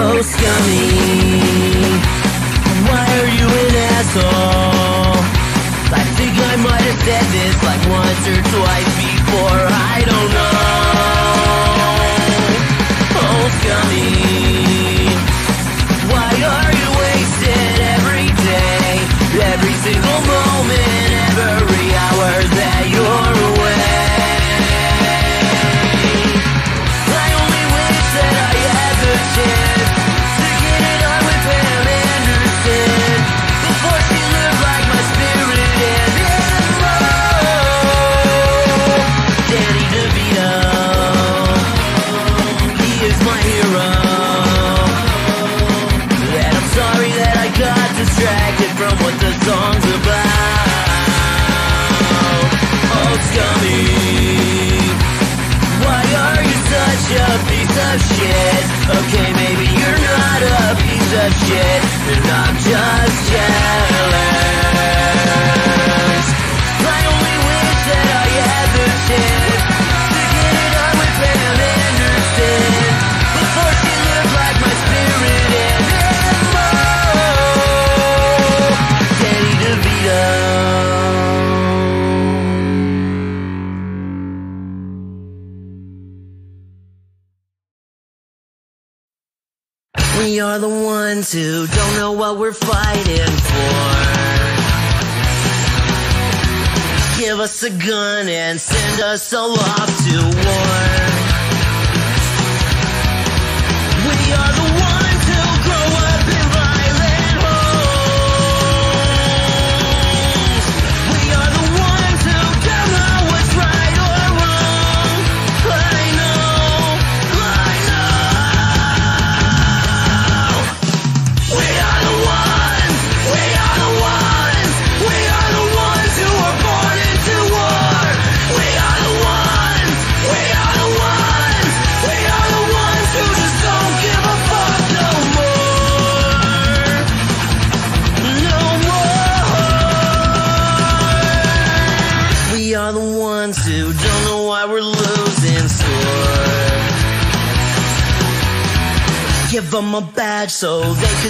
Oh, scummy. Why are you an asshole? I think I might have said this like once or twice before. I don't know. się na czasie we're fighting for. Give us a gun and send us all off.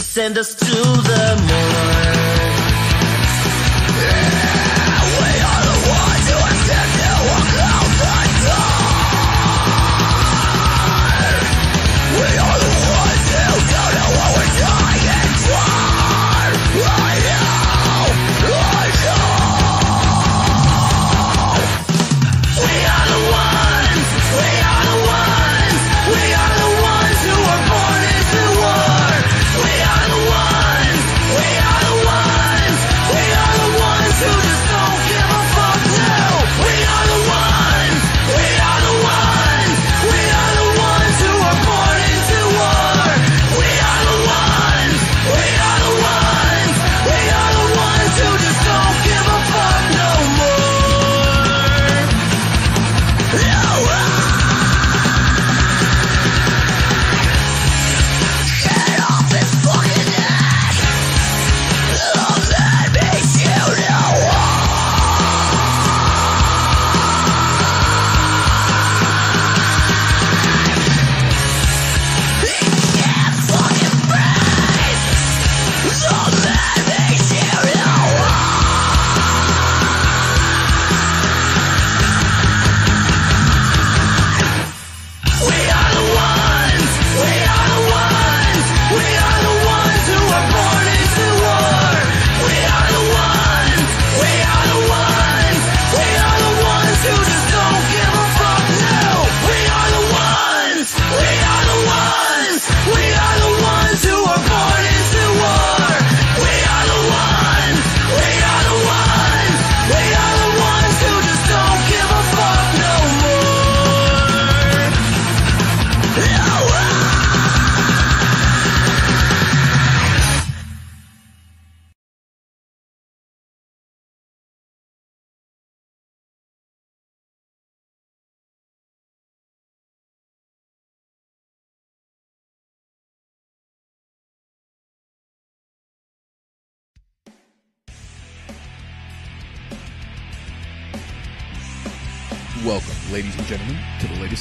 send us to the moon.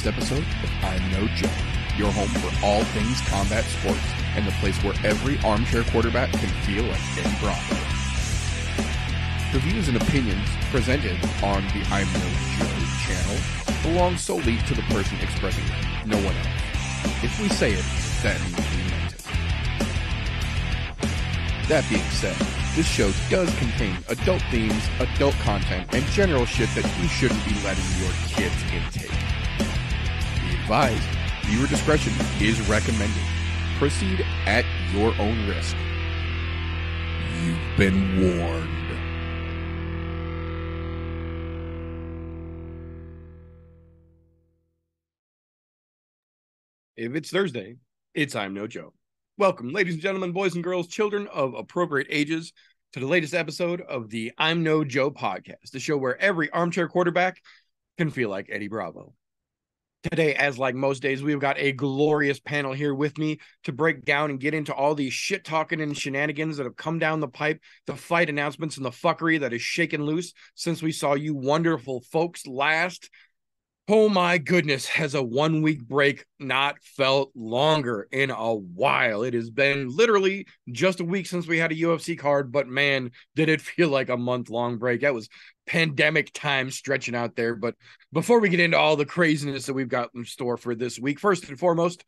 episode of I'm No Joe, your home for all things combat sports and the place where every armchair quarterback can feel like Ben Bravo. The views and opinions presented on the I'm No Joe channel belong solely to the person expressing them, no one else. If we say it, that means we meant it. That being said, this show does contain adult themes, adult content, and general shit that you shouldn't be letting your kids intake. Advised, viewer discretion is recommended. Proceed at your own risk. You've been warned. If it's Thursday, it's I'm No Joe. Welcome, ladies and gentlemen, boys and girls, children of appropriate ages, to the latest episode of the I'm No Joe podcast, the show where every armchair quarterback can feel like Eddie Bravo. Today, as like most days, we've got a glorious panel here with me to break down and get into all these shit talking and shenanigans that have come down the pipe, the fight announcements and the fuckery that is shaken loose since we saw you wonderful folks last. Oh my goodness, has a one week break not felt longer in a while? It has been literally just a week since we had a UFC card, but man, did it feel like a month long break. That was pandemic time stretching out there. But before we get into all the craziness that we've got in store for this week, first and foremost,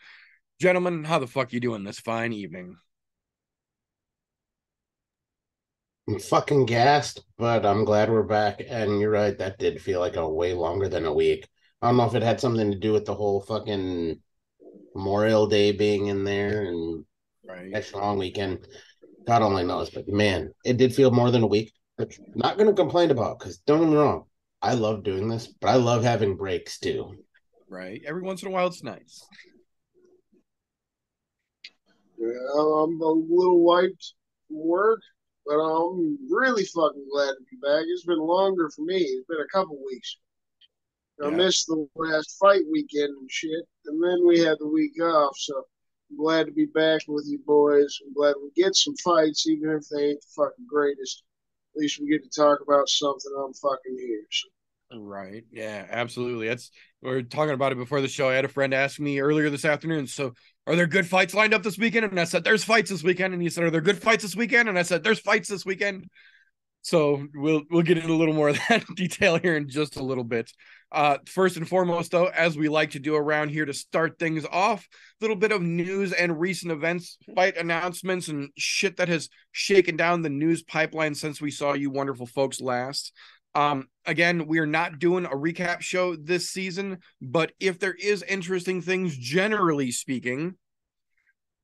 gentlemen, how the fuck you doing this fine evening? I'm fucking gassed, but I'm glad we're back. And you're right, that did feel like a way longer than a week. I don't know if it had something to do with the whole fucking Memorial Day being in there and Right. extra long weekend. God only knows, but man, it did feel more than a week. Which I'm not going to complain about because don't get me wrong, I love doing this, but I love having breaks too. Right. Every once in a while, it's nice. Yeah, I'm a little wiped from work, but I'm really fucking glad to be back. It's been longer for me. It's been a couple weeks. I Yeah. missed the last fight weekend and shit, and then we had the week off. So I'm glad to be back with you boys. I'm glad we get some fights, even if they ain't the fucking greatest. At least we get to talk about something. I'm fucking here. So Right. Yeah, absolutely. That's we are talking about it before the show. I had a friend ask me earlier this afternoon. So, are there good fights lined up this weekend? And I said, "There's fights this weekend." And he said, "Are there good fights this weekend?" And I said, "There's fights this weekend." So we'll we'll get into a little more of that detail here in just a little bit. Uh, first and foremost, though, as we like to do around here to start things off, a little bit of news and recent events, fight announcements, and shit that has shaken down the news pipeline since we saw you wonderful folks last. Um, again, we are not doing a recap show this season, but if there is interesting things, generally speaking,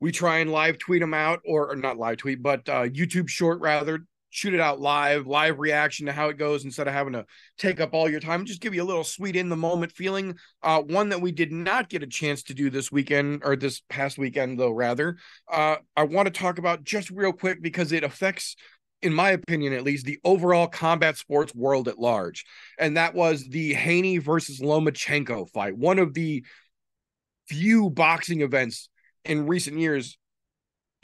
we try and live tweet them out, or, or not live tweet, but uh, YouTube short rather. Shoot it out live, live reaction to how it goes instead of having to take up all your time. Just give you a little sweet in the moment feeling. Uh, one that we did not get a chance to do this weekend or this past weekend, though, rather. Uh, I want to talk about just real quick because it affects in my opinion at least, the overall combat sports world at large. And that was the Haney versus Lomachenko fight, one of the few boxing events in recent years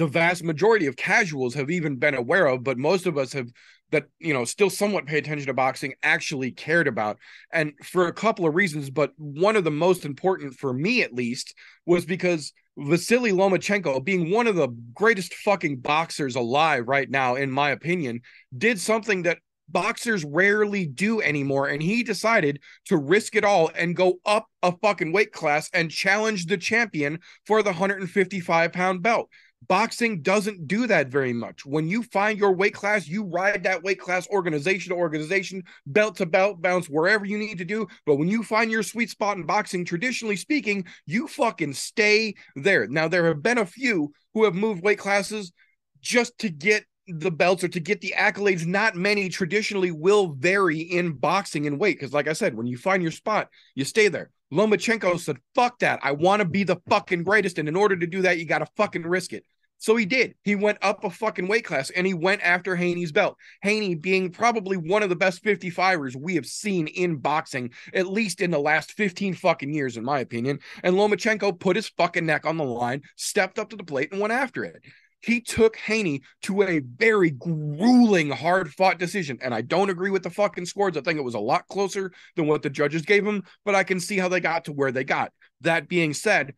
the vast majority of casuals have even been aware of, but most of us have that you know still somewhat pay attention to boxing actually cared about and for a couple of reasons but one of the most important for me at least was because Vasily Lomachenko being one of the greatest fucking boxers alive right now in my opinion did something that boxers rarely do anymore and he decided to risk it all and go up a fucking weight class and challenge the champion for the 155 pound belt boxing doesn't do that very much. When you find your weight class, you ride that weight class organization to organization, belt to belt, bounce wherever you need to do. But when you find your sweet spot in boxing, traditionally speaking, you fucking stay there. Now, there have been a few who have moved weight classes just to get the belts or to get the accolades. Not many traditionally will vary in boxing in weight. Because, like I said, when you find your spot, you stay there. Lomachenko said, fuck that. I want to be the fucking greatest. And in order to do that, you got to fucking risk it. So he did. He went up a fucking weight class and he went after Haney's belt. Haney being probably one of the best 55ers we have seen in boxing, at least in the last 15 fucking years, in my opinion. And Lomachenko put his fucking neck on the line, stepped up to the plate, and went after it. He took Haney to a very grueling, hard fought decision. And I don't agree with the fucking scores. I think it was a lot closer than what the judges gave him, but I can see how they got to where they got. That being said,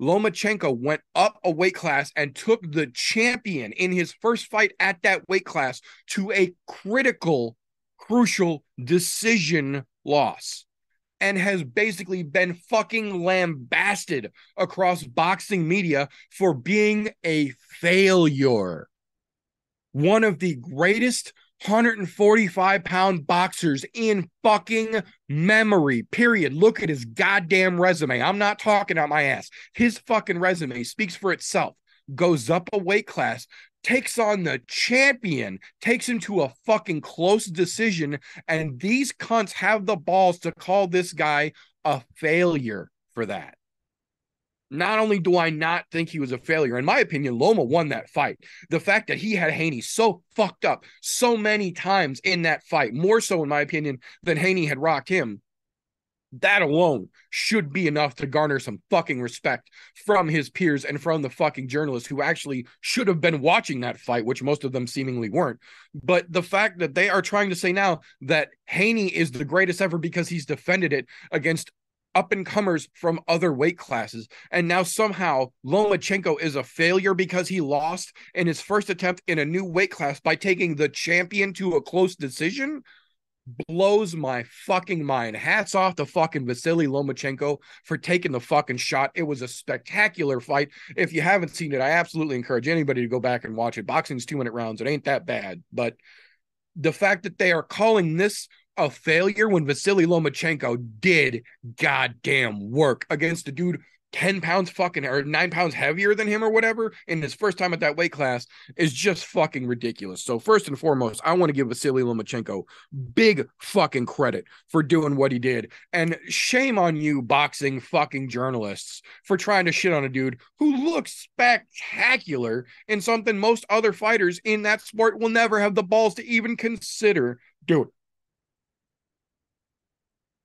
Lomachenko went up a weight class and took the champion in his first fight at that weight class to a critical, crucial decision loss and has basically been fucking lambasted across boxing media for being a failure. One of the greatest 145 pound boxers in fucking memory, period. Look at his goddamn resume. I'm not talking out my ass. His fucking resume speaks for itself. Goes up a weight class, takes on the champion, takes him to a fucking close decision. And these cunts have the balls to call this guy a failure for that. Not only do I not think he was a failure, in my opinion, Loma won that fight. The fact that he had Haney so fucked up so many times in that fight, more so, in my opinion, than Haney had rocked him, that alone should be enough to garner some fucking respect from his peers and from the fucking journalists who actually should have been watching that fight, which most of them seemingly weren't. But the fact that they are trying to say now that Haney is the greatest ever because he's defended it against up and comers from other weight classes. And now somehow Lomachenko is a failure because he lost in his first attempt in a new weight class by taking the champion to a close decision blows my fucking mind. Hats off to fucking Vasily Lomachenko for taking the fucking shot. It was a spectacular fight. If you haven't seen it, I absolutely encourage anybody to go back and watch it. Boxing's two minute rounds. It ain't that bad. But the fact that they are calling this a failure when Vasily Lomachenko did goddamn work against a dude 10 pounds fucking or nine pounds heavier than him or whatever in his first time at that weight class is just fucking ridiculous. So, first and foremost, I want to give Vasily Lomachenko big fucking credit for doing what he did. And shame on you, boxing fucking journalists, for trying to shit on a dude who looks spectacular in something most other fighters in that sport will never have the balls to even consider doing.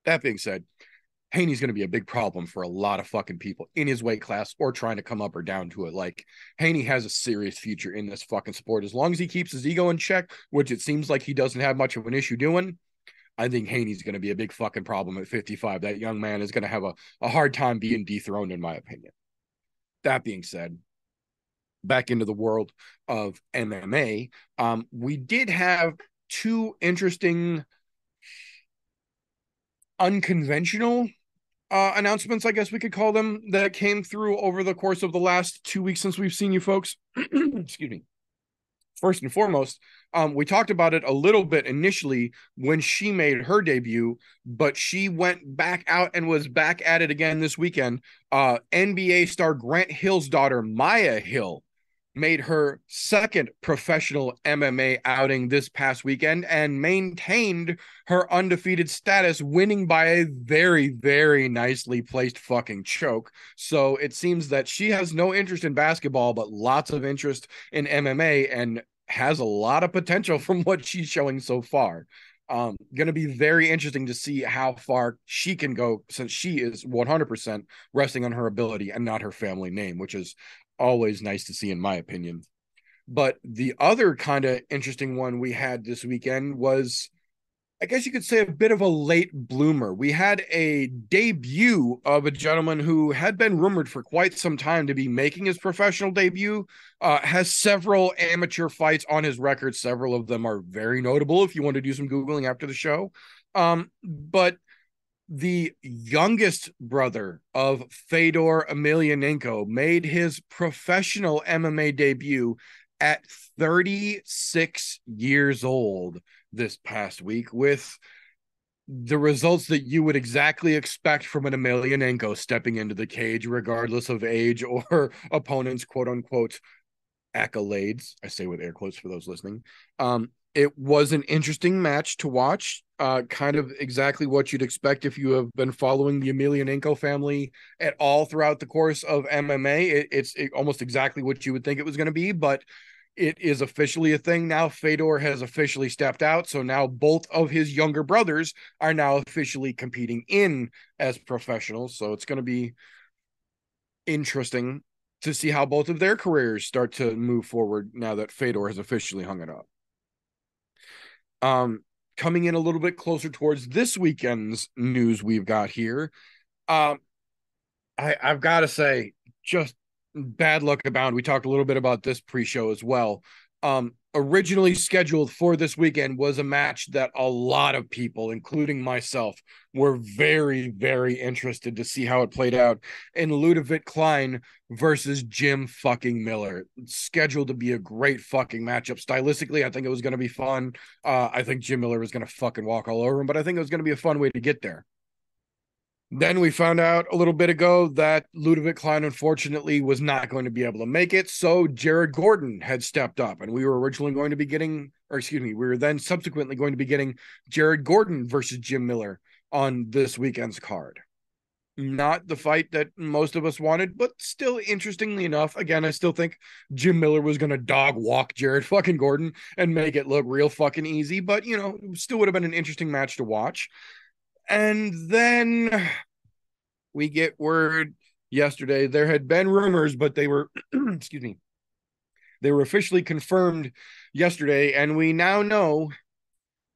That being said, Haney's going to be a big problem for a lot of fucking people in his weight class or trying to come up or down to it. Like Haney has a serious future in this fucking sport as long as he keeps his ego in check, which it seems like he doesn't have much of an issue doing. I think Haney's going to be a big fucking problem at 55. That young man is going to have a, a hard time being dethroned, in my opinion. That being said, back into the world of MMA, um, we did have two interesting unconventional uh, announcements, I guess we could call them, that came through over the course of the last two weeks since we've seen you folks. Excuse me. First and foremost, um, we talked about it a little bit initially when she made her debut, but she went back out and was back at it again this weekend. Uh, NBA star Grant Hill's daughter, Maya Hill, made her second professional MMA outing this past weekend and maintained her undefeated status, winning by a very, very nicely placed fucking choke. So it seems that she has no interest in basketball, but lots of interest in MMA and has a lot of potential from what she's showing so far. Um, going to be very interesting to see how far she can go since she is 100% resting on her ability and not her family name, which is always nice to see, in my opinion. But the other kind of interesting one we had this weekend was, I guess you could say, a bit of a late bloomer. We had a debut of a gentleman who had been rumored for quite some time to be making his professional debut, uh, has several amateur fights on his record. Several of them are very notable if you want to do some Googling after the show. Um, but the youngest brother of Fedor Emelianenko made his professional MMA debut at 36 years old this past week with the results that you would exactly expect from an Emelianenko stepping into the cage, regardless of age or opponent's quote unquote accolades. I say with air quotes for those listening. Um, it was an interesting match to watch. Uh, kind of exactly what you'd expect if you have been following the Emelianenko family at all throughout the course of MMA. It, it's it, almost exactly what you would think it was going to be, but it is officially a thing now. Fedor has officially stepped out, so now both of his younger brothers are now officially competing in as professionals. So it's going to be interesting to see how both of their careers start to move forward now that Fedor has officially hung it up. Um, coming in a little bit closer towards this weekend's news we've got here. Um, I, I've got to say, just bad luck abound. We talked a little bit about this pre-show as well. Um, originally scheduled for this weekend was a match that a lot of people, including myself, were very, very interested to see how it played out in Ludovic Klein versus Jim fucking Miller. scheduled to be a great fucking matchup. Stylistically, I think it was going to be fun. Uh, I think Jim Miller was going to fucking walk all over him, but I think it was going to be a fun way to get there. Then we found out a little bit ago that Ludovic Klein unfortunately was not going to be able to make it. So Jared Gordon had stepped up, and we were originally going to be getting, or excuse me, we were then subsequently going to be getting Jared Gordon versus Jim Miller on this weekend's card. Not the fight that most of us wanted, but still interestingly enough, again, I still think Jim Miller was going to dog walk Jared fucking Gordon and make it look real fucking easy, but you know, still would have been an interesting match to watch. And then we get word yesterday there had been rumors, but they were, excuse me, they were officially confirmed yesterday. And we now know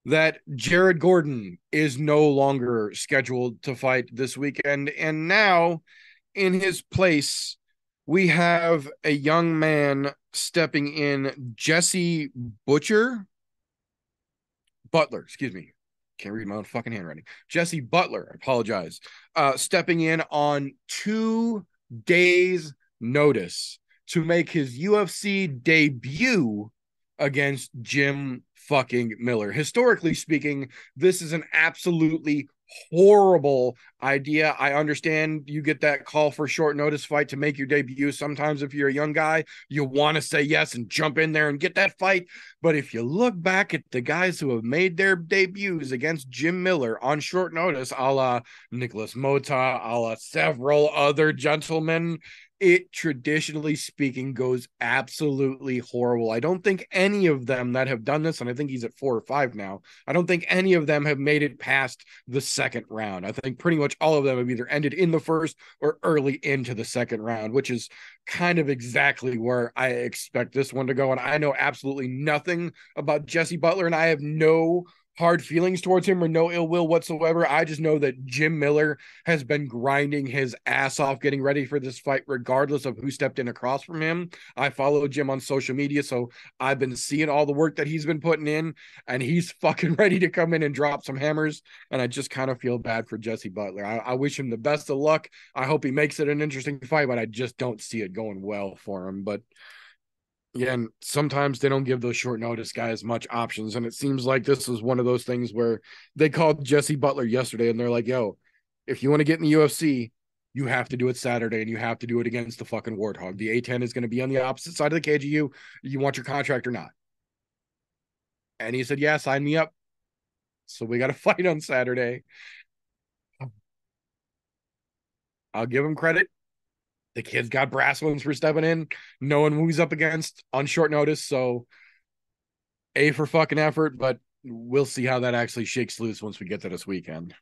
that Jared Gordon is no longer scheduled to fight this weekend. And now, in his place, we have a young man stepping in, Jesse Butcher. Butler, excuse me can't read my own fucking handwriting. Jesse Butler, I apologize, uh, stepping in on two days' notice to make his UFC debut against Jim fucking Miller. Historically speaking, this is an absolutely horrible idea. I understand you get that call for short notice fight to make your debut. Sometimes, if you're a young guy, you want to say yes and jump in there and get that fight. But if you look back at the guys who have made their debuts against Jim Miller on short notice, a la Nikolas Motta, a la several other gentlemen, it traditionally speaking goes absolutely horrible. I don't think any of them that have done this, and I think he's at four or five now, I don't think any of them have made it past the second round. I think pretty much all of them have either ended in the first or early into the second round, which is kind of exactly where I expect this one to go. And I know absolutely nothing about Jesse Butler, and I have no hard feelings towards him or no ill will whatsoever. I just know that Jim Miller has been grinding his ass off getting ready for this fight, regardless of who stepped in across from him. I follow Jim on social media, so I've been seeing all the work that he's been putting in, and he's fucking ready to come in and drop some hammers. And I just kind of feel bad for Jesse Butler. I, I wish him the best of luck. I hope he makes it an interesting fight, but I just don't see it going well for him. But again, sometimes they don't give those short notice guys much options. And it seems like this is one of those things where they called Jesse Butler yesterday and they're like, yo, if you want to get in the UFC, you have to do it Saturday and you have to do it against the fucking Warthog. The A10 is going to be on the opposite side of the KGU. You want your contract or not? And he said, yeah, sign me up. So we got to fight on Saturday. I'll give him credit the kid's got brass ones for stepping in, knowing who he's up against on short notice. So, A for fucking effort, but we'll see how that actually shakes loose once we get to this weekend.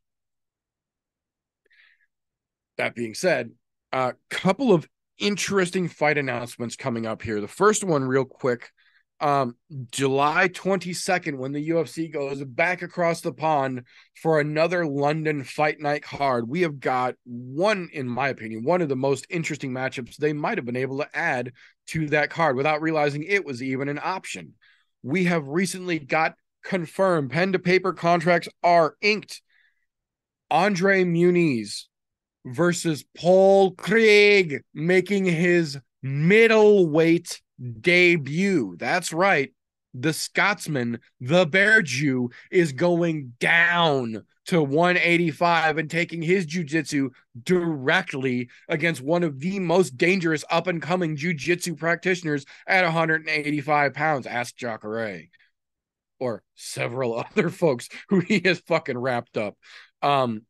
That being said, a couple of interesting fight announcements coming up here. The first one, real quick, um, July 22nd, when the UFC goes back across the pond for another London fight night card, we have got one, in my opinion, one of the most interesting matchups they might have been able to add to that card without realizing it was even an option. We have recently got confirmed pen to paper contracts are inked. Andre Muniz versus Paul Craig making his middleweight debut. That's right. The Scotsman, the Bear Jew, is going down to 185 and taking his jujitsu directly against one of the most dangerous up and coming jujitsu practitioners at 185 pounds. Ask Jacare or several other folks who he has fucking wrapped up. Um,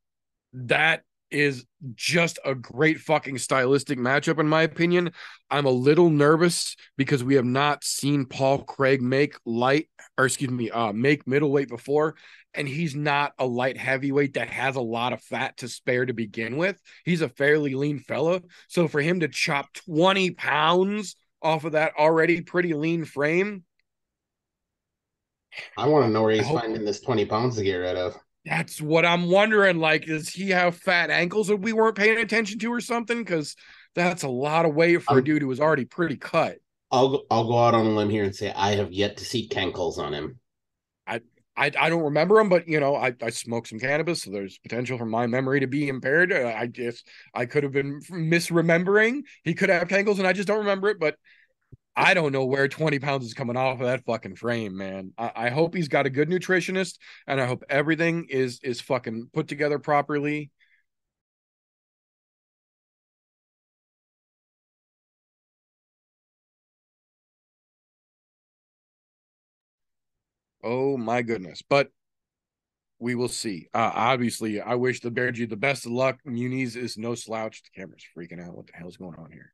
that is just a great fucking stylistic matchup, in my opinion. I'm a little nervous because we have not seen Paul Craig make light, or excuse me, uh, make middleweight before. And he's not a light heavyweight that has a lot of fat to spare to begin with. He's a fairly lean fella. So for him to chop 20 pounds off of that already pretty lean frame. I want to know where he's hope- finding this 20 pounds to get rid of. That's what I'm wondering. Like, does he have fat ankles that we weren't paying attention to or something? Because that's a lot of weight for a Um, dude who was already pretty cut. I'll go, I'll go out on a limb here and say I have yet to see cankles on him. I, I I don't remember him, but you know, I, I smoked some cannabis, so there's potential for my memory to be impaired. Uh, I guess I could have been misremembering. He could have ankles, and I just don't remember it. But I don't know where 20 pounds is coming off of that fucking frame, man. I, I hope he's got a good nutritionist, and I hope everything is is fucking put together properly. Oh my goodness. But we will see. Uh, obviously, I wish the Bear Jew the best of luck. Muniz is no slouch. The camera's freaking out. What the hell's going on here?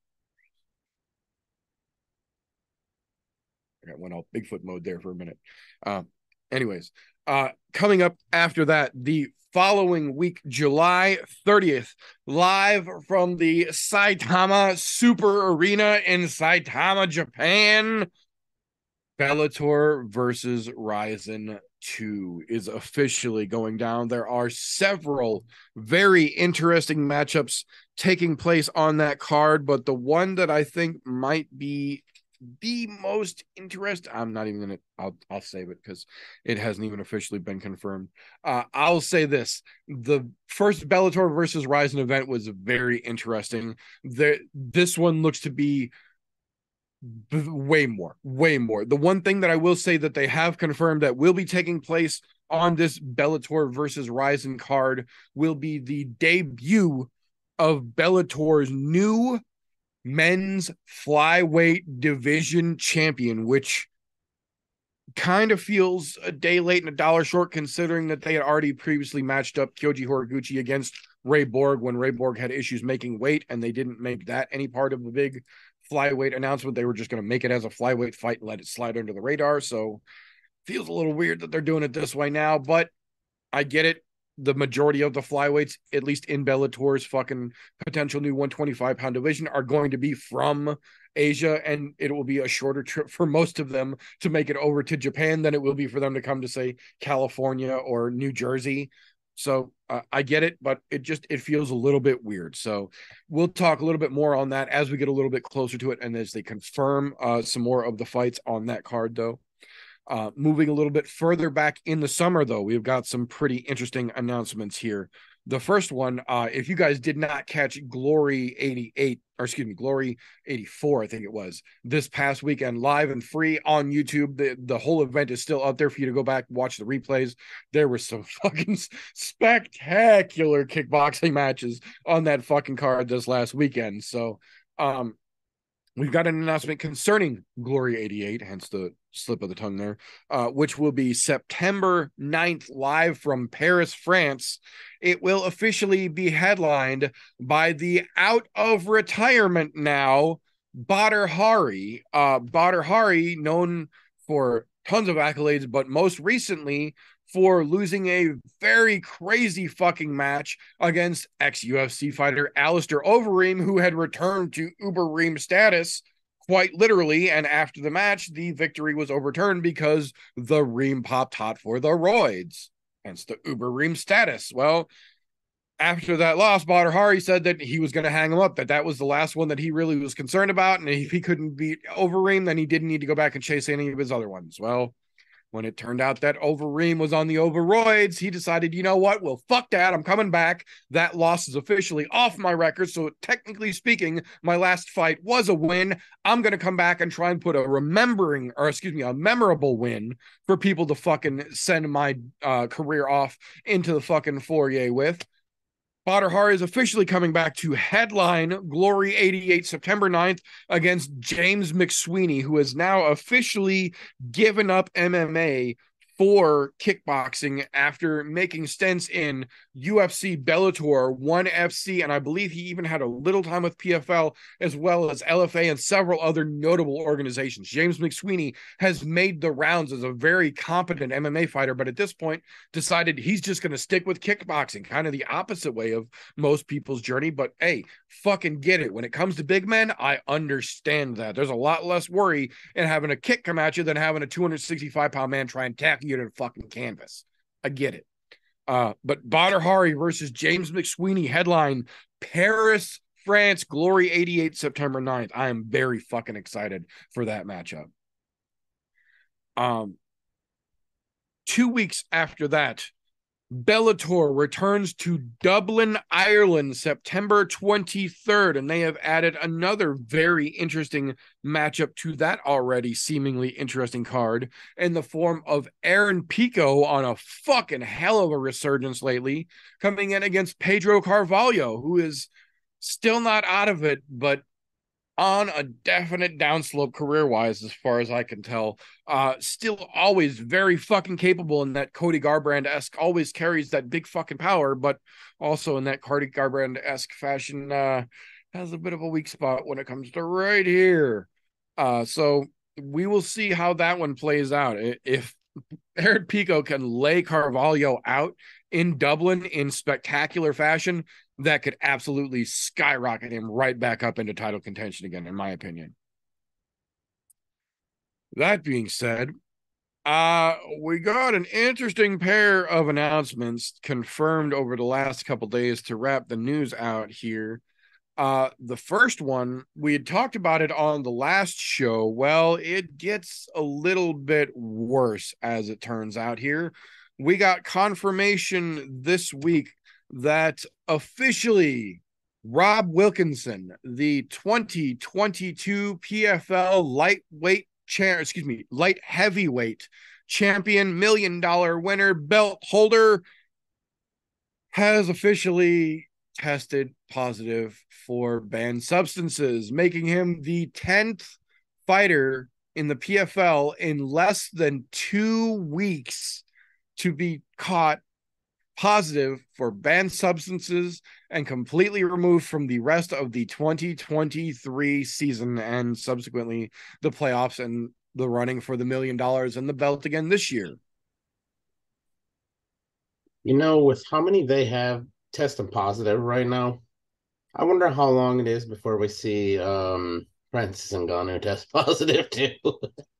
I went all Bigfoot mode there for a minute. Um, anyways, uh, coming up after that, the following week, July 30th, live from the Saitama Super Arena in Saitama, Japan. Bellator versus Rizin 2 is officially going down. There are several very interesting matchups taking place on that card, but the one that I think might be the most interesting, I'm not even gonna I'll I'll save it because it hasn't even officially been confirmed. Uh I'll say this the first Bellator versus Rizin event was very interesting. The this one looks to be b- way more, way more. The one thing that I will say that they have confirmed that will be taking place on this Bellator versus Rizin card will be the debut of Bellator's new men's flyweight division champion, which kind of feels a day late and a dollar short considering that they had already previously matched up Kyoji Horiguchi against Ray Borg when Ray Borg had issues making weight and they didn't make that any part of the big flyweight announcement. They were just going to make it as a flyweight fight and let it slide under the radar. So feels a little weird that they're doing it this way now, but I get it. The majority of the flyweights, at least in Bellator's fucking potential new 125 pound division, are going to be from Asia, and it will be a shorter trip for most of them to make it over to Japan than it will be for them to come to say California or New Jersey. So uh, I get it, but it just it feels a little bit weird. So we'll talk a little bit more on that as we get a little bit closer to it, and as they confirm uh, some more of the fights on that card, though. Uh, moving a little bit further back in the summer, though, we've got some pretty interesting announcements here. The first one, uh, if you guys did not catch Glory 88, or excuse me, Glory 84, I think it was, this past weekend, live and free on YouTube. The, the whole event is still out there for you to go back watch the replays. There were some fucking spectacular kickboxing matches on that fucking card this last weekend. So, um, we've got an announcement concerning Glory 88, hence the slip of the tongue there, uh, which will be September 9th, live from Paris, France. It will officially be headlined by the out of retirement now, Badr Hari. Uh, Badr Hari, known for tons of accolades, but most recently for losing a very crazy fucking match against ex UFC fighter Alistair Overeem, who had returned to Uber Reem status quite literally. And after the match, the victory was overturned because the Reem popped hot for the roids, hence the Uber Reem status. Well, after that loss, Badr Hari said that he was going to hang him up, that that was the last one that he really was concerned about. And if he couldn't beat Overeem, then he didn't need to go back and chase any of his other ones. Well, when it turned out that Overeem was on the overroids, he decided, you know what? Well, fuck that. I'm coming back. That loss is officially off my record. So, technically speaking, my last fight was a win. I'm going to come back and try and put a remembering, or excuse me, a memorable win for people to fucking send my uh, career off into the fucking foyer with. Badr Hari is officially coming back to headline Glory 88 September 9th against James McSweeney, who has now officially given up MMA for kickboxing after making stints in UFC, Bellator, ONE FC, and I believe he even had a little time with PFL as well as LFA and several other notable organizations. James McSweeney has made the rounds as a very competent MMA fighter, but at this point decided he's just going to stick with kickboxing, kind of the opposite way of most people's journey. But hey, fucking get it. When it comes to big men, I understand that. There's a lot less worry in having a kick come at you than having a 265 pound man try and tackle you to the fucking canvas. I get it. Uh, but Badr Hari versus James McSweeney headline Paris, France, Glory 88, September 9th. I am very fucking excited for that matchup. Um, two weeks after that, Bellator returns to Dublin, Ireland, September 23rd, and they have added another very interesting matchup to that already seemingly interesting card in the form of Aaron Pico on a fucking hell of a resurgence lately, coming in against Pedro Carvalho, who is still not out of it, but on a definite downslope career wise, as far as I can tell. Uh, still always very fucking capable in that Cody Garbrandt esque, always carries that big fucking power, but also in that Cody Garbrandt esque fashion, uh, has a bit of a weak spot when it comes to right here. Uh, so we will see how that one plays out. If Aaron Pico can lay Carvalho out in Dublin in spectacular fashion, that could absolutely skyrocket him right back up into title contention again, in my opinion. That being said, uh, we got an interesting pair of announcements confirmed over the last couple days to wrap the news out here. Uh, the first one, we had talked about it on the last show. Well, it gets a little bit worse as it turns out here. We got confirmation this week that officially Rob Wilkinson, the 2022 PFL lightweight chair, excuse me, light heavyweight champion, million dollar winner, belt holder, has officially tested positive for banned substances, making him the 10th fighter in the PFL in less than two weeks to be caught positive for banned substances and completely removed from the rest of the 2023 season and subsequently the playoffs and the running for the million dollars and the belt again this year. You know, with how many they have testing positive right now, I wonder how long it is before we see um Francis and Ngannou test positive too.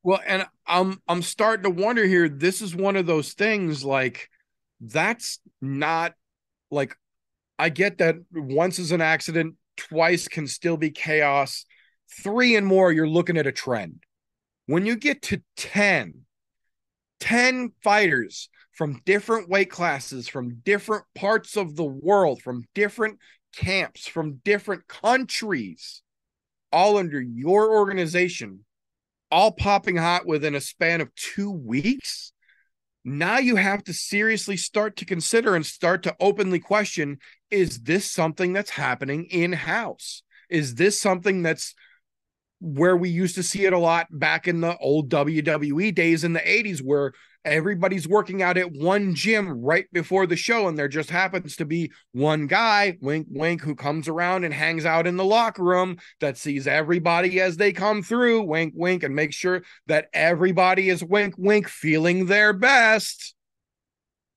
well, and I'm I'm starting to wonder here. This is one of those things like that's not like I get that once is an accident, twice can still be chaos. Three and more, you're looking at a trend. When you get to 10, 10 fighters from different weight classes, from different parts of the world, from different camps, from different countries, all under your organization, all popping hot within a span of two weeks now you have to seriously start to consider and start to openly question is this something that's happening in house? Is this something that's where we used to see it a lot back in the old WWE days in the 80s, where everybody's working out at one gym right before the show, and there just happens to be one guy, wink, wink, who comes around and hangs out in the locker room that sees everybody as they come through, wink, wink, and makes sure that everybody is wink, wink, feeling their best.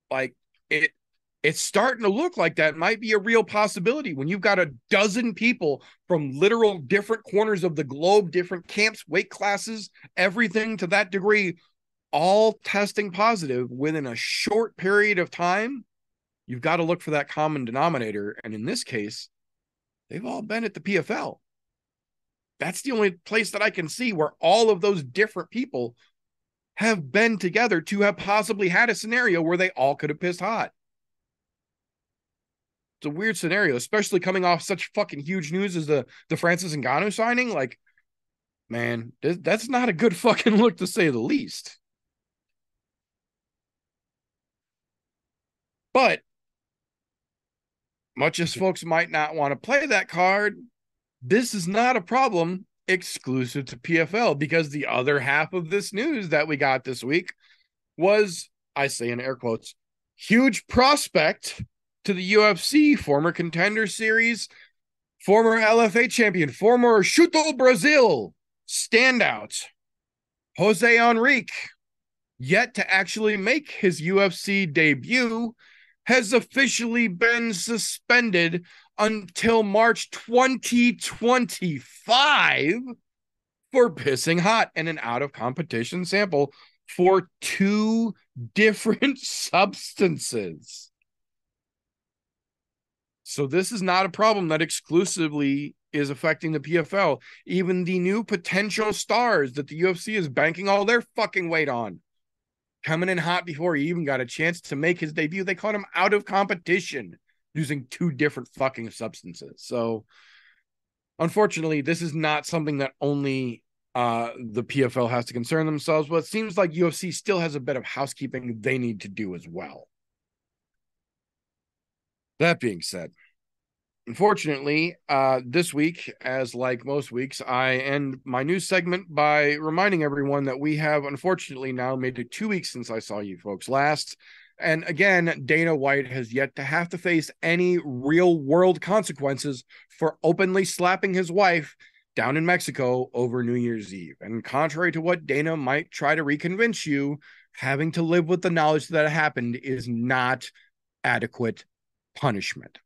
Like it, it's starting to look like that might be a real possibility when you've got a dozen people from literal different corners of the globe, different camps, weight classes, everything to that degree, all testing positive within a short period of time. You've got to look for that common denominator. And in this case, they've all been at the PFL. That's the only place that I can see where all of those different people have been together to have possibly had a scenario where they all could have pissed hot it's a weird scenario, especially coming off such fucking huge news as the the Francis Ngannou signing. Like, man, that's not a good fucking look to say the least. But much as folks might not want to play that card, this is not a problem exclusive to PFL because the other half of this news that we got this week was, I say in air quotes, huge prospect to the UFC, former contender series, former LFA champion, former Shooto Brazil standout, Jose Enrique, yet to actually make his UFC debut, has officially been suspended until March 2025 for pissing hot in an out of competition sample for two different substances. So this is not a problem that exclusively is affecting the PFL. Even the new potential stars that the UFC is banking all their fucking weight on coming in hot before he even got a chance to make his debut. They caught him out of competition using two different fucking substances. So unfortunately, this is not something that only uh the PFL has to concern themselves with. It seems like UFC still has a bit of housekeeping they need to do as well. That being said, unfortunately, uh, this week, as like most weeks, I end my news segment by reminding everyone that we have unfortunately now made it two weeks since I saw you folks last. And again, Dana White has yet to have to face any real world consequences for openly slapping his wife down in Mexico over New Year's Eve. And contrary to what Dana might try to reconvince you, having to live with the knowledge that it happened is not adequate punishment.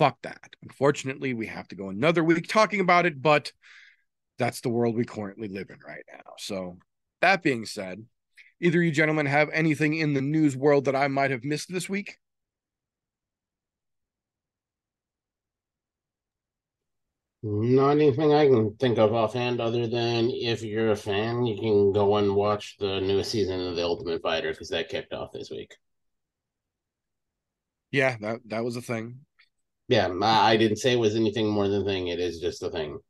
Fuck that. Unfortunately, we have to go another week talking about it, but that's the world we currently live in right now. So, that being said, either you gentlemen have anything in the news world that I might have missed this week? Not anything I can think of offhand, other than if you're a fan, you can go and watch the newest season of The Ultimate Fighter because that kicked off this week. Yeah, that that was a thing. Yeah, I didn't say it was anything more than a thing. It is just a thing.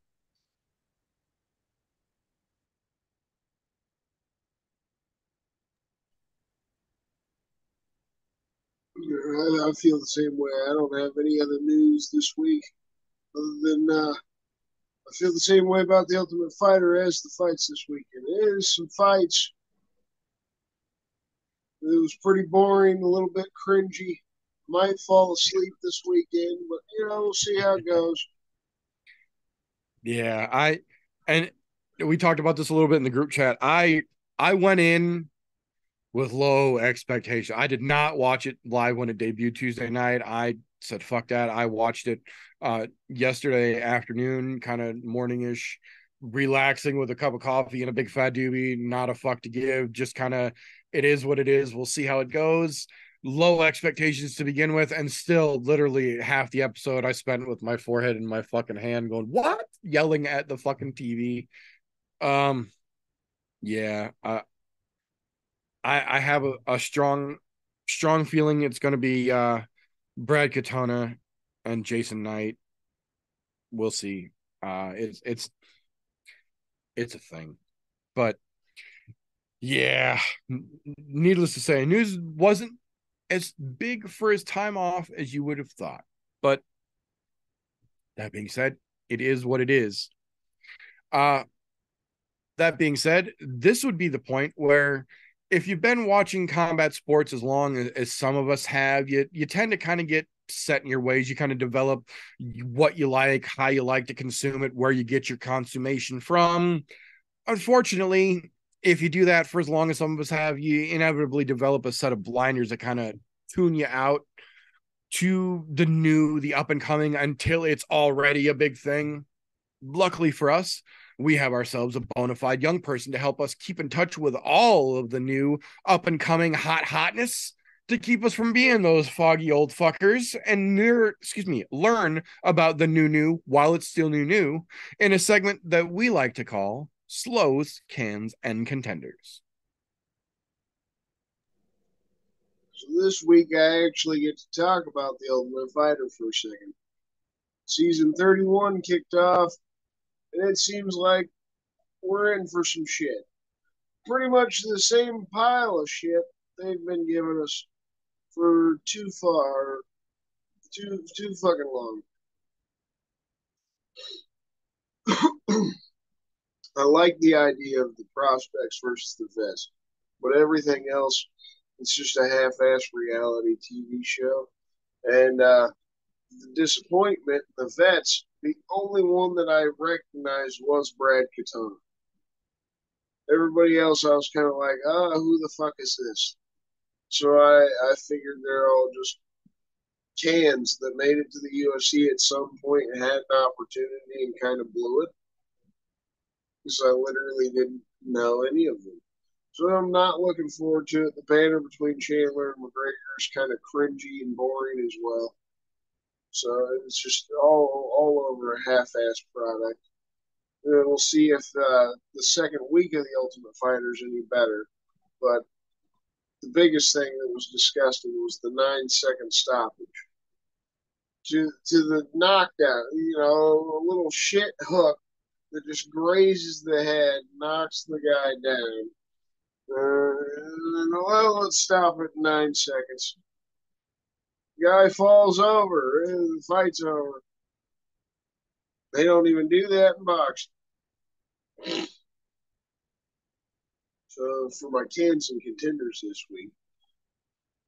I, I feel the same way. I don't have any other news this week other than uh, I feel the same way about the Ultimate Fighter as the fights this weekend. There's some fights. It was pretty boring, a little bit cringy. Might fall asleep this weekend, but you know, we'll see how it goes. Yeah, I and we talked about this a little bit in the group chat. I I went in with low expectation. I did not watch it live when it debuted Tuesday night. I said fuck that. I watched it uh yesterday afternoon, kind of morningish, relaxing with a cup of coffee and a big fat doobie, not a fuck to give, just kind of it is what it is. We'll see how it goes. Low expectations to begin with, and still literally half the episode I spent with my forehead in my fucking hand going, What? Yelling at the fucking TV. Um yeah, I I have a, a strong strong feeling it's gonna be uh Brad Katona and Jason Knight. We'll see. Uh it's it's it's a thing. But yeah, needless to say, news wasn't as big for his time off as you would have thought. But that being said, it is what it is. Uh that being said, this would be the point where if you've been watching combat sports as long as, as some of us have, you you tend to kind of get set in your ways. You kind of develop what you like, how you like to consume it, where you get your consummation from. Unfortunately, if you do that for as long as some of us have, you inevitably develop a set of blinders that kind of tune you out to the new, the up and coming until it's already a big thing. Luckily for us, we have ourselves a bona fide young person to help us keep in touch with all of the new up and coming hot hotness to keep us from being those foggy old fuckers and near excuse me learn about the new new while it's still new new in a segment that we like to call slows cans and contenders So this week I actually get to talk about the Ultimate Fighter for a second. Season 31 kicked off, and it seems like we're in for some shit. Pretty much the same pile of shit they've been giving us for too far, too too fucking long. I like the idea of the prospects versus the vets, but everything else, it's just a half-ass reality TV show. And uh, the disappointment, the vets, the only one that I recognized was Brad Katona. Everybody else, I was kind of like, ah, who the fuck is this? So I, I figured they're all just cans that made it to the UFC at some point and had an opportunity and kind of blew it. Because I literally didn't know any of them. So I'm not looking forward to it. The banner between Chandler and McGregor is kind of cringy and boring as well. So it's just all all over a half-ass product. And we'll see if uh, the second week of the Ultimate Fighter is any better. But the biggest thing that was disgusting was the nine-second stoppage. To to the knockdown, you know, a little shit hook that just grazes the head, knocks the guy down. Uh, well, let's stop at nine seconds. Guy falls over, the fight's over. They don't even do that in boxing. So for my cans and contenders this week,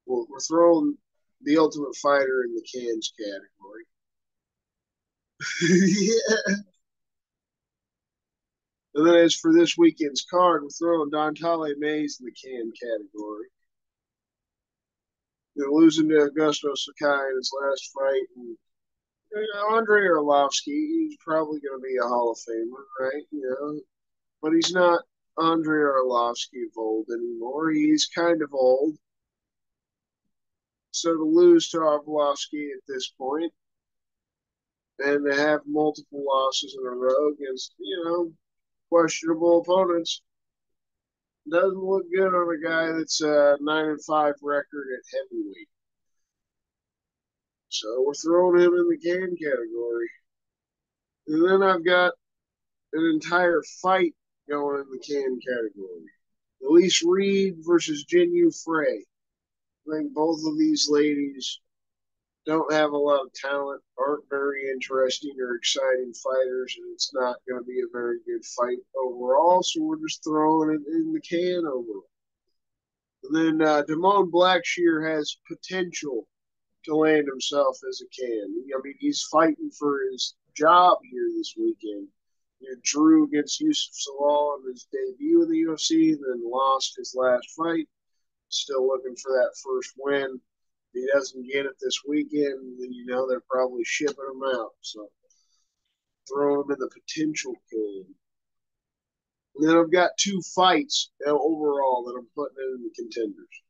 we're, we're throwing the Ultimate Fighter in the cans category. yeah. And then as for this weekend's card, we're throwing Don'Tale Mayes in the can category. Know, losing to Augusto Sakai in his last fight. And, you know, Andre Arlovski, he's probably going to be a Hall of Famer, right? You know, but he's not Andre Arlovski of old anymore. He's kind of old. So to lose to Arlovski at this point and to have multiple losses in a row against, you know, questionable opponents doesn't look good on a guy that's a nine and five record at heavyweight. So we're throwing him in the can category. And then I've got an entire fight going in the can category. Elise Reed versus Jinh Yu Frey. I think both of these ladies don't have a lot of talent, aren't very interesting or exciting fighters, and it's not going to be a very good fight overall. So we're just throwing it in the can overall. And then uh, Damone Blackshear has potential to land himself as a can. I mean, he's fighting for his job here this weekend. You know, drew against Youssef Zalal in his debut in the UFC, then lost his last fight. Still looking for that first win he doesn't get it this weekend, then you know they're probably shipping him out. So throw him in the potential can. And then I've got two fights uh, overall that I'm putting in the contenders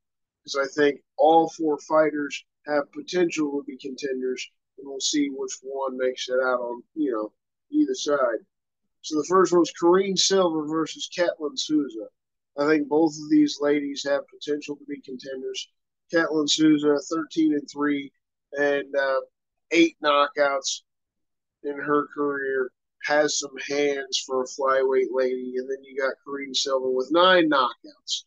because I think all four fighters have potential to be contenders, and we'll see which one makes it out on you know either side. So the first one's Karine Silva versus Ketlen Souza. I think both of these ladies have potential to be contenders. Ketlen Souza, 13 and 3, and uh, eight knockouts in her career. Has some hands for a flyweight lady. And then you got Karine Silva with nine knockouts.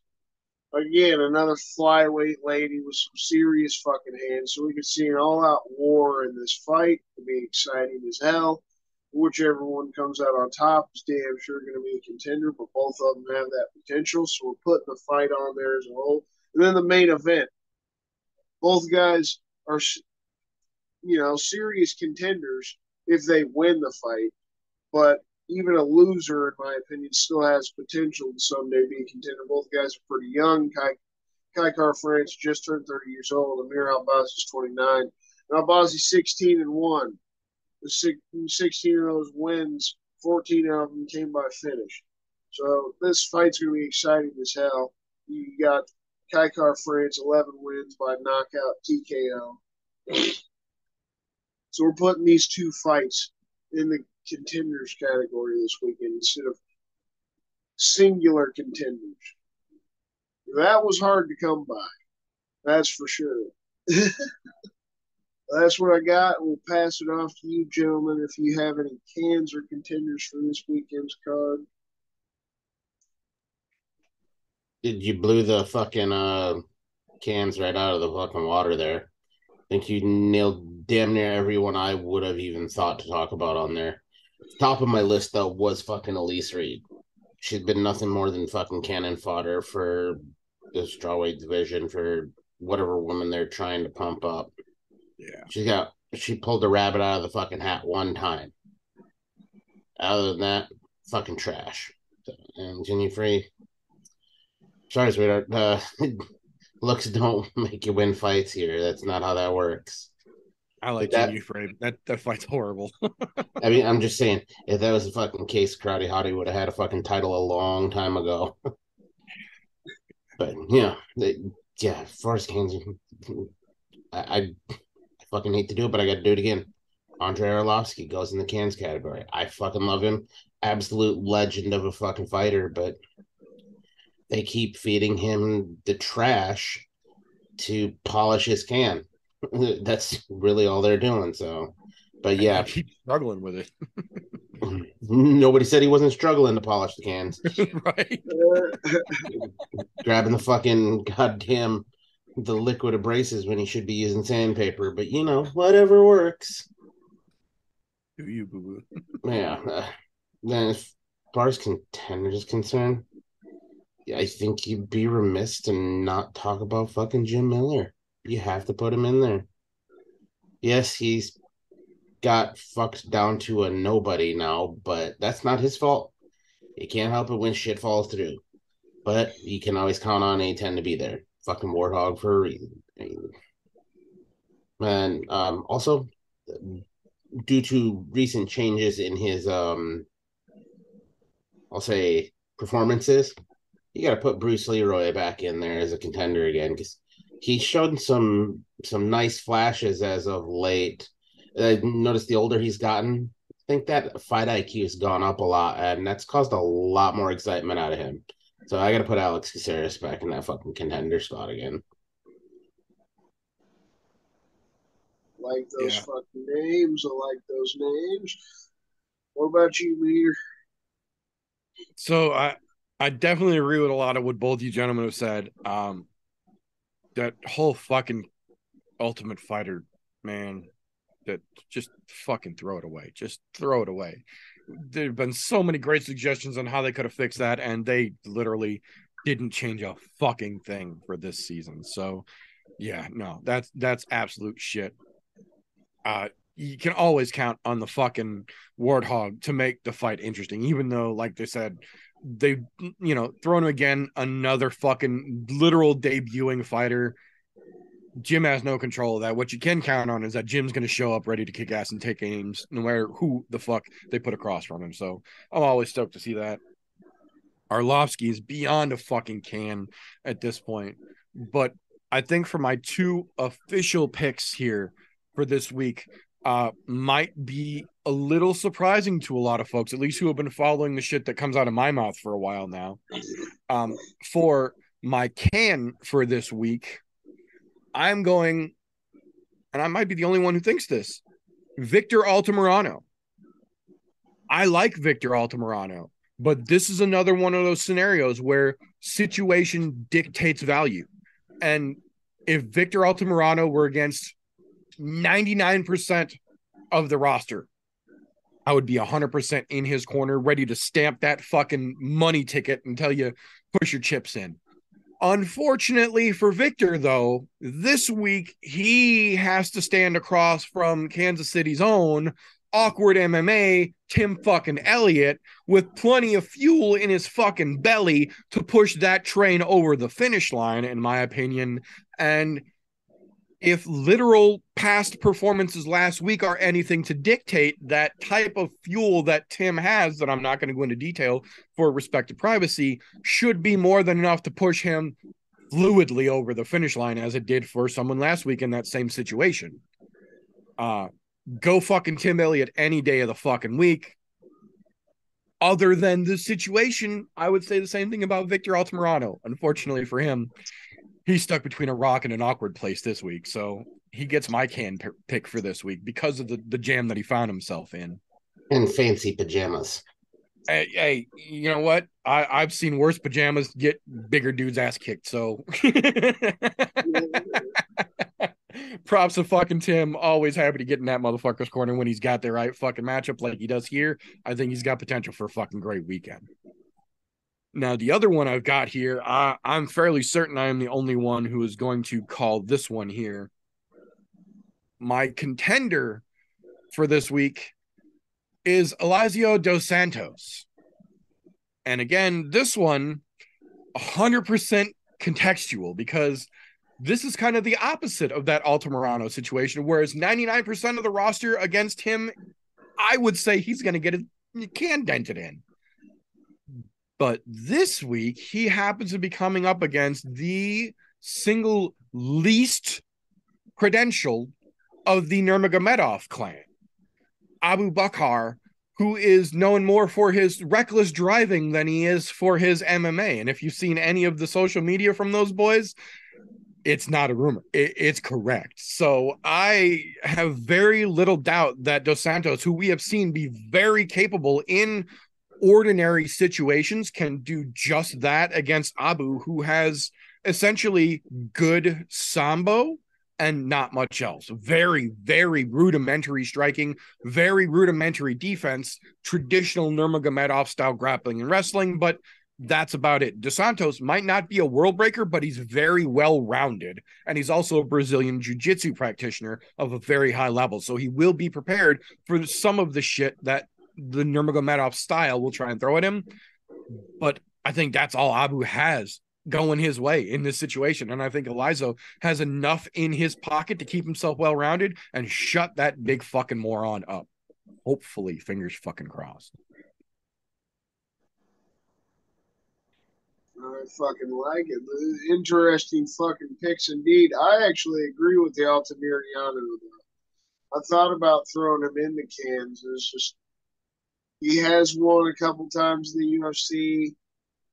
Again, another flyweight lady with some serious fucking hands. So we could see an all out war in this fight. It'll be exciting as hell. Whichever one comes out on top is damn sure going to be a contender, but both of them have that potential. So we're putting the fight on there as a whole. And then the main event both guys are, you know, serious contenders if they win the fight. But even a loser, in my opinion, still has potential to someday be a contender. Both guys are pretty young. Kai, Kai Kara-France just turned 30 years old. Amir Albazi is 29. And Albazi 16 and 1. The 16 of those wins, 14 of them came by finish. So this fight's going to be exciting as hell. You got Kai Kara-France, 11 wins by knockout TKO. so we're putting these two fights in the contenders category this weekend instead of singular contenders. That was hard to come by. That's for sure. That's what I got. We'll pass it off to you, gentlemen, if you have any cans or contenders for this weekend's card. Did you blew the fucking uh cans right out of the fucking water there? I think you nailed damn near everyone I would have even thought to talk about on there. Top of my list though was fucking Elise Reed. She'd been nothing more than fucking cannon fodder for the strawweight division for whatever woman they're trying to pump up. Yeah. She got she pulled the rabbit out of the fucking hat one time. Other than that, fucking trash. And Ginny Free, sorry, sweetheart. Uh, looks don't make you win fights here. That's not how that works. I like That- that, frame. That that fight's horrible. I mean, I'm just saying, if that was a fucking case, Karate Hottie would have had a fucking title a long time ago. but yeah, the, yeah, as far I, I, I fucking hate to do it, but I got to do it again. Andre Arlovski goes in the cans category. I fucking love him. Absolute legend of a fucking fighter, but they keep feeding him the trash to polish his can. That's really all they're doing. So, but yeah, keep struggling with it, nobody said he wasn't struggling to polish the cans. right? Grabbing the fucking goddamn the liquid abrasives when he should be using sandpaper, but you know, whatever works. Do you boo boo? Yeah. Uh, then as far as contenders is concerned, I think you'd be remiss to not talk about fucking Jim Miller. You have to put him in there. Yes, he's got fucked down to a nobody now, but that's not his fault. You can't help it when shit falls through. But you can always count on A10 to be there. Fucking warthog for a reason. And um, also, due to recent changes in his um I'll say performances, you got to put Bruce Leeroy back in there as a contender again because he's shown some some nice flashes as of late. Uh, I noticed the older he's gotten, I think that fight IQ has gone up a lot, and that's caused a lot more excitement out of him. So I got to put Alex Caceres back in that fucking contender spot again. like those Yeah. fucking names. I like those names. What about you, Meter? So I I definitely agree with a lot of what both you gentlemen have said. Um, that whole fucking Ultimate Fighter man, that just fucking throw it away. Just throw it away. There have been so many great suggestions on how they could have fixed that, and they literally didn't change a fucking thing for this season. So, yeah, no, that's that's absolute shit. Uh, you can always count on the fucking Warthog to make the fight interesting, even though, like they said, they you know thrown again another fucking literal debuting fighter. Jim has no control of that. What you can count on is that Jim's going to show up ready to kick ass and take aims, no matter who the fuck they put across from him. So I'm always stoked to see that. Arlovski is beyond a fucking can at this point, but I think for my two official picks here for this week, uh, might be a little surprising to a lot of folks, at least who have been following the shit that comes out of my mouth for a while now. Um, for my can for this week, I'm going, and I might be the only one who thinks this Victor Altamirano. I like Victor Altamirano, but this is another one of those scenarios where situation dictates value. And if Victor Altamirano were against 99% of the roster, I would be 100% in his corner, ready to stamp that fucking money ticket tell you, push your chips in. Unfortunately for Victor, though, this week he has to stand across from Kansas City's own awkward MMA, Tim fucking Elliott, with plenty of fuel in his fucking belly to push that train over the finish line, in my opinion. And if literal past performances last week are anything to dictate that type of fuel that Tim has, that I'm not going to go into detail for respect to privacy, should be more than enough to push him fluidly over the finish line as it did for someone last week in that same situation. Uh, go fucking Tim Elliott any day of the fucking week. Other than the situation, I would say the same thing about Victor Altamirano. Unfortunately for him, he's stuck between a rock and an awkward place this week. So he gets my can pick for this week because of the, the jam that he found himself in. In fancy pajamas. Hey, hey, you know what? I, I've seen worse pajamas get bigger dudes ass kicked. So props to fucking Tim. Always happy to get in that motherfucker's corner when he's got the right fucking matchup like he does here. I think he's got potential for a fucking great weekend. Now, the other one I've got here, I, I'm fairly certain I am the only one who is going to call this one here. My contender for this week is Elizeu dos Santos. And again, this one 100% contextual because this is kind of the opposite of that Altamirano situation. Whereas 99% of the roster against him, I would say he's going to get a can dented in. But this week, he happens to be coming up against the single least credential of the Nurmagomedov clan. Abubakar, who is known more for his reckless driving than he is for his MMA. And if you've seen any of the social media from those boys, it's not a rumor. It, it's correct. So I have very little doubt that Dos Santos, who we have seen be very capable in ordinary situations, can do just that against Abu, who has essentially good sambo and not much else. Very, very rudimentary striking, very rudimentary defense, traditional Nurmagomedov style grappling and wrestling, but that's about it. Dos Santos might not be a world breaker, but he's very well rounded. And he's also a Brazilian jiu jitsu practitioner of a very high level. So he will be prepared for some of the shit that the Nurmagomedov style will try and throw at him. But I think that's all Abu has going his way in this situation. And I think Elizeu has enough in his pocket to keep himself well rounded and shut that big fucking moron up. Hopefully, fingers fucking crossed. I fucking like it. Interesting fucking picks indeed. I actually agree with the Altamirano. Though. I thought about throwing him into Kansas just he has won a couple times in the UFC,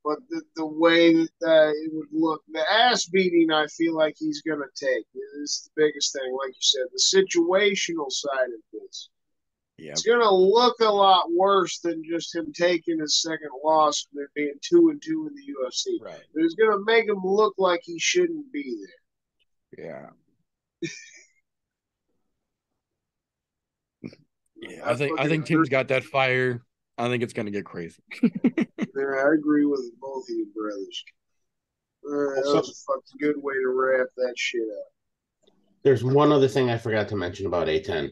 but the, the way that uh, it would look, the ass beating, I feel like he's going to take is the biggest thing. Like you said, the situational side of this. Yeah. It's going to look a lot worse than just him taking his second loss and there being two and two in the UFC. Right. It's going to make him look like he shouldn't be there. Yeah. yeah. I think I think Tim's got that fire. I think it's gonna get crazy. There, I agree with both of you brothers. All right, that was a good way to wrap that shit up. There's one other thing I forgot to mention about A10.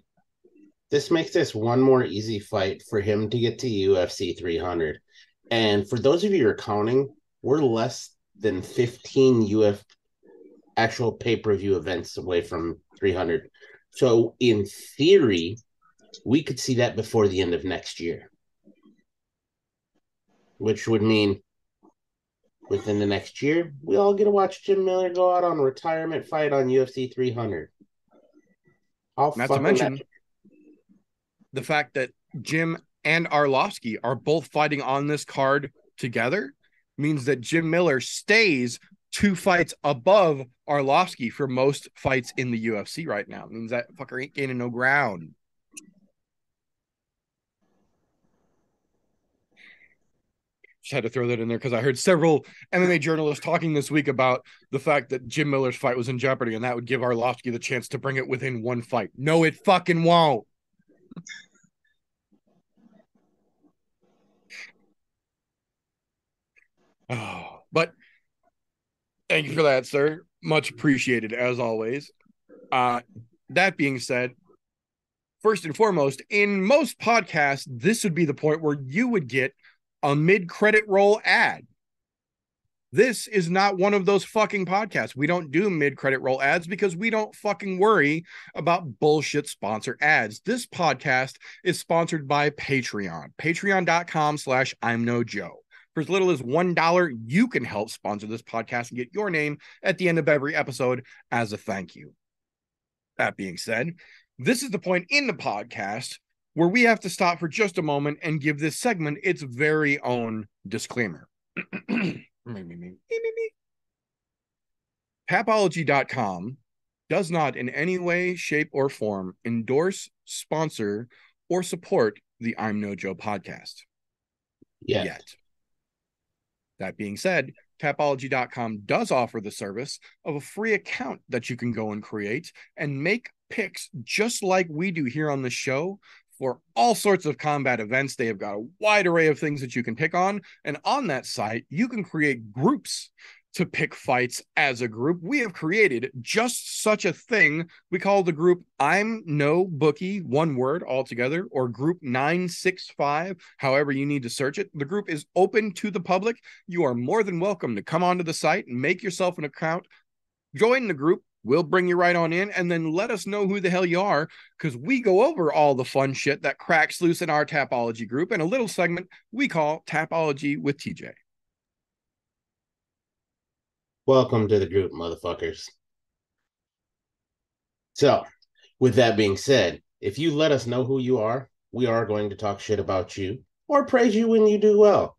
This makes this one more easy fight for him to get to UFC 300. And for those of you who are counting, we're less than 15 UF actual pay-per-view events away from 300. So in theory, we could see that before the end of next year. Which would mean within the next year, we all get to watch Jim Miller go out on a retirement fight on UFC 300. How Not to mention that- the fact that Jim and Arlovski are both fighting on this card together means that Jim Miller stays two fights above Arlovski for most fights in the UFC right now. It means that fucker ain't gaining no ground. Had to throw that in there because I heard several MMA journalists talking this week about the fact that Jim Miller's fight was in jeopardy and that would give Arlovski the chance to bring it within one fight. No, it fucking won't. Oh, but thank you for that, sir. Much appreciated as always. Uh, that being said, first and foremost, in most podcasts, this would be the point where you would get a mid credit roll ad. This is not one of those fucking podcasts. We don't do mid credit roll ads because we don't fucking worry about bullshit sponsor ads. This podcast is sponsored by Patreon, patreon.com slash I'm no Joe. For as little as $1, you can help sponsor this podcast and get your name at the end of every episode as a thank you. That being said, this is the point in the podcast where we have to stop for just a moment and give this segment its very own disclaimer. Me, me, me, me, me, me. Tapology.com does not in any way, shape, or form endorse, sponsor, or support the I'm No Joe podcast yeah. yet. That being said, Tapology.com does offer the service of a free account that you can go and create and make picks just like we do here on the show for all sorts of combat events. They have got a wide array of things that you can pick on. And on that site, you can create groups to pick fights as a group. We have created just such a thing. We call the group I'm No Bookie, one word altogether, or group 965, however you need to search it. The group is open to the public. You are more than welcome to come onto the site and make yourself an account, join the group. We'll bring you right on in and then let us know who the hell you are because we go over all the fun shit that cracks loose in our Tapology group and a little segment we call Tapology with TJ. Welcome to the group, motherfuckers. So, With that being said, if you let us know who you are, we are going to talk shit about you or praise you when you do well.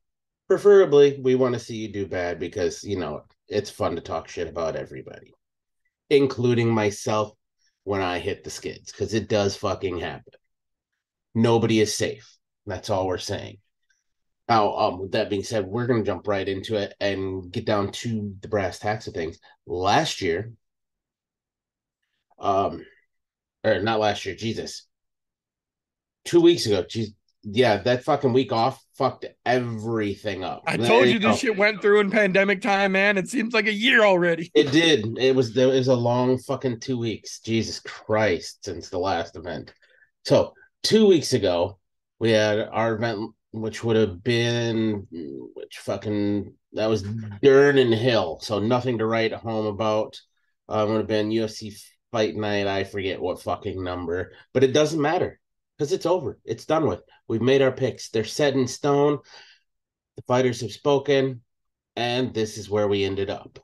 Preferably, we want to see you do bad because, you know, it's fun to talk shit about everybody, including myself when I hit the skids, because it does fucking happen. Nobody is safe. That's all we're saying. Now, um, with that being said, we're to jump right into it and get down to the brass tacks of things. Last year, um, or not last year, Jesus, two weeks ago, geez, yeah, that fucking week off fucked everything up. I told you you this shit went through in pandemic time, man. It seems like a year already. It did. It was there was a long fucking two weeks. Jesus Christ, since the last event. So two weeks ago, we had our event, which would have been which fucking that was Dern and Hill. So nothing to write home about. Uh, would have been UFC Fight Night. I forget what fucking number, but it doesn't matter because it's over. It's done with. We've made our picks. They're set in stone. The fighters have spoken, and this is where we ended up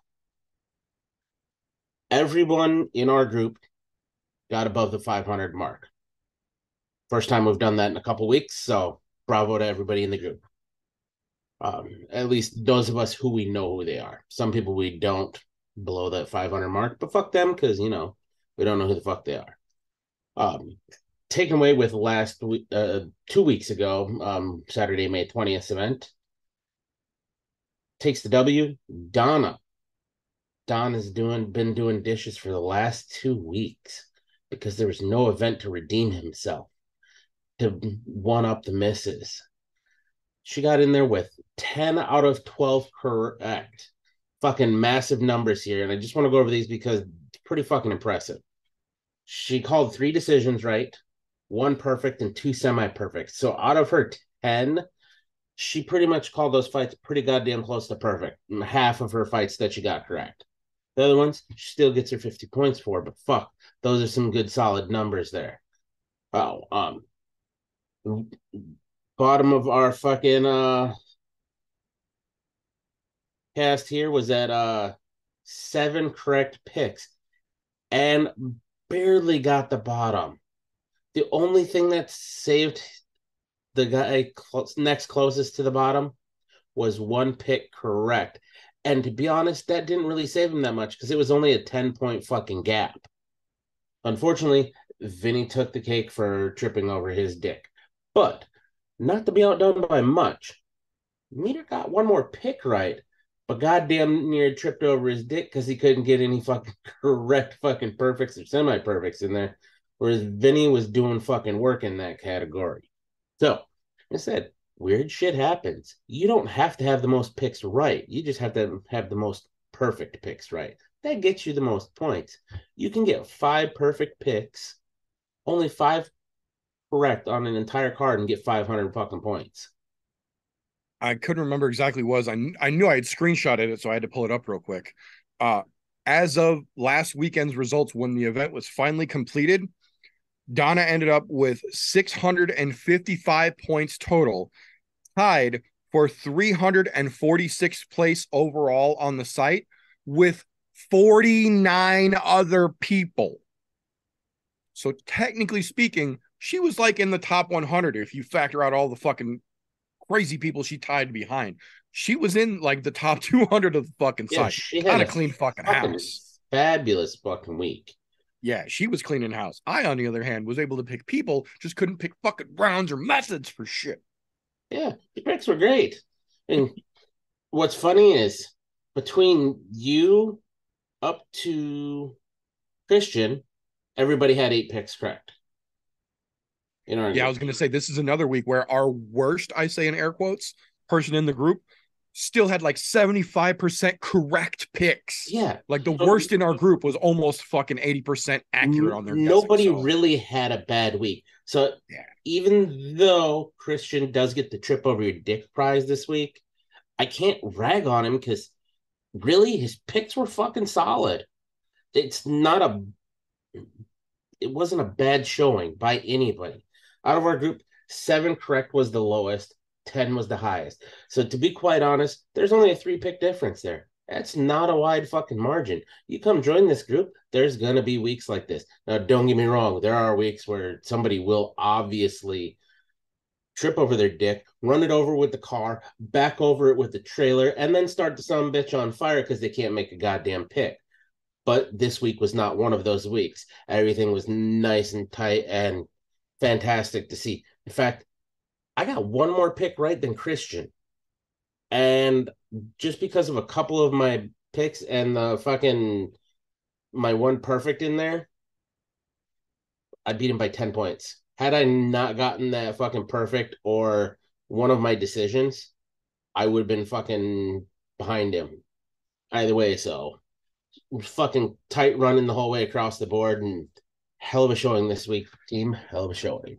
everyone in our group got above the 500 mark. First time we've done that in a couple weeks, so bravo to everybody in the group. Um, at least those of us who we know who they are. Some people we don't below that 500 mark, but fuck them because you know we don't know who the fuck they are. Um, taken away with last week, uh, two weeks ago, um, Saturday, May 20th event. Takes the W, Donna. Don has doing been doing dishes for the last two weeks because there was no event to redeem himself to one up the misses. She got in there with 10 out of 12 correct. Fucking massive numbers here. And I just want to go over these because it's pretty fucking impressive. She called three decisions right, one perfect and two semi perfect. So out of her 10, she pretty much called those fights pretty goddamn close to perfect. Half of her fights that she got correct. The other ones, she still gets her 50 points for, but fuck, those are some good solid numbers there. Oh, um, bottom of our fucking uh cast here was at uh seven correct picks and barely got the bottom. The only thing that saved the guy next closest to the bottom was one pick correct. And to be honest, that didn't really save him that much because it was only a 10 point fucking gap. Unfortunately, Vinny took the cake for tripping over his dick. But not to be outdone by much. Meter got one more pick right, but goddamn near tripped over his dick because he couldn't get any fucking correct fucking perfects or semi perfects in there. Whereas Vinny was doing fucking work in that category. So, I said, weird shit happens. You don't have to have the most picks right. You just have to have the most perfect picks right. That gets you the most points. You can get five perfect picks, only five correct on an entire card and get 500 fucking points. I couldn't remember exactly was. I, I knew I had screenshotted it, so I had to pull it up real quick. Uh, as of last weekend's results, when the event was finally completed, Donna ended up with 655 points total, tied for 346th place overall on the site with 49 other people. So technically speaking, she was like in the top 100 if you factor out all the fucking crazy people she tied behind. She was in like the top 200 of the fucking Yeah, site. she had a clean fucking fucking house. fabulous fucking week. Yeah, she was cleaning house. I, on the other hand, was able to pick people, just couldn't pick fucking rounds or methods for shit. Yeah, the picks were great. And hmm. what's funny is between you up to Christian, everybody had eight picks correct. You know, Yeah, I was gonna say this is another week where our worst, I say in air quotes, person in the group still had like 75% correct picks. yeah. Like the worst in our group was almost fucking 80% accurate on their guessing, Nobody so- really had a bad week. So Yeah. even though Christian does get the trip over your dick prize this week, I can't rag on him because really his picks were fucking solid. It's not a it wasn't a bad showing by anybody. Out of our group, seven correct was the lowest, 10 was the highest. So to be quite honest, there's only a three pick difference there. That's not a wide fucking margin. You come join this group, there's gonna be weeks like this. Now, don't get me wrong, there are weeks where somebody will obviously trip over their dick, run it over with the car, back over it with the trailer, and then start the some bitch on fire because they can't make a goddamn pick. But this week was not one of those weeks. Everything was nice and tight and fantastic to see. In fact, I got one more pick right than Christian. And just because of a couple of my picks and the fucking my one perfect in there, I beat him by 10 points. Had I not gotten that fucking perfect or one of my decisions, I would have been fucking behind him. Either way, so fucking tight running the whole way across the board and hell of a showing this week, team. Hell of a showing.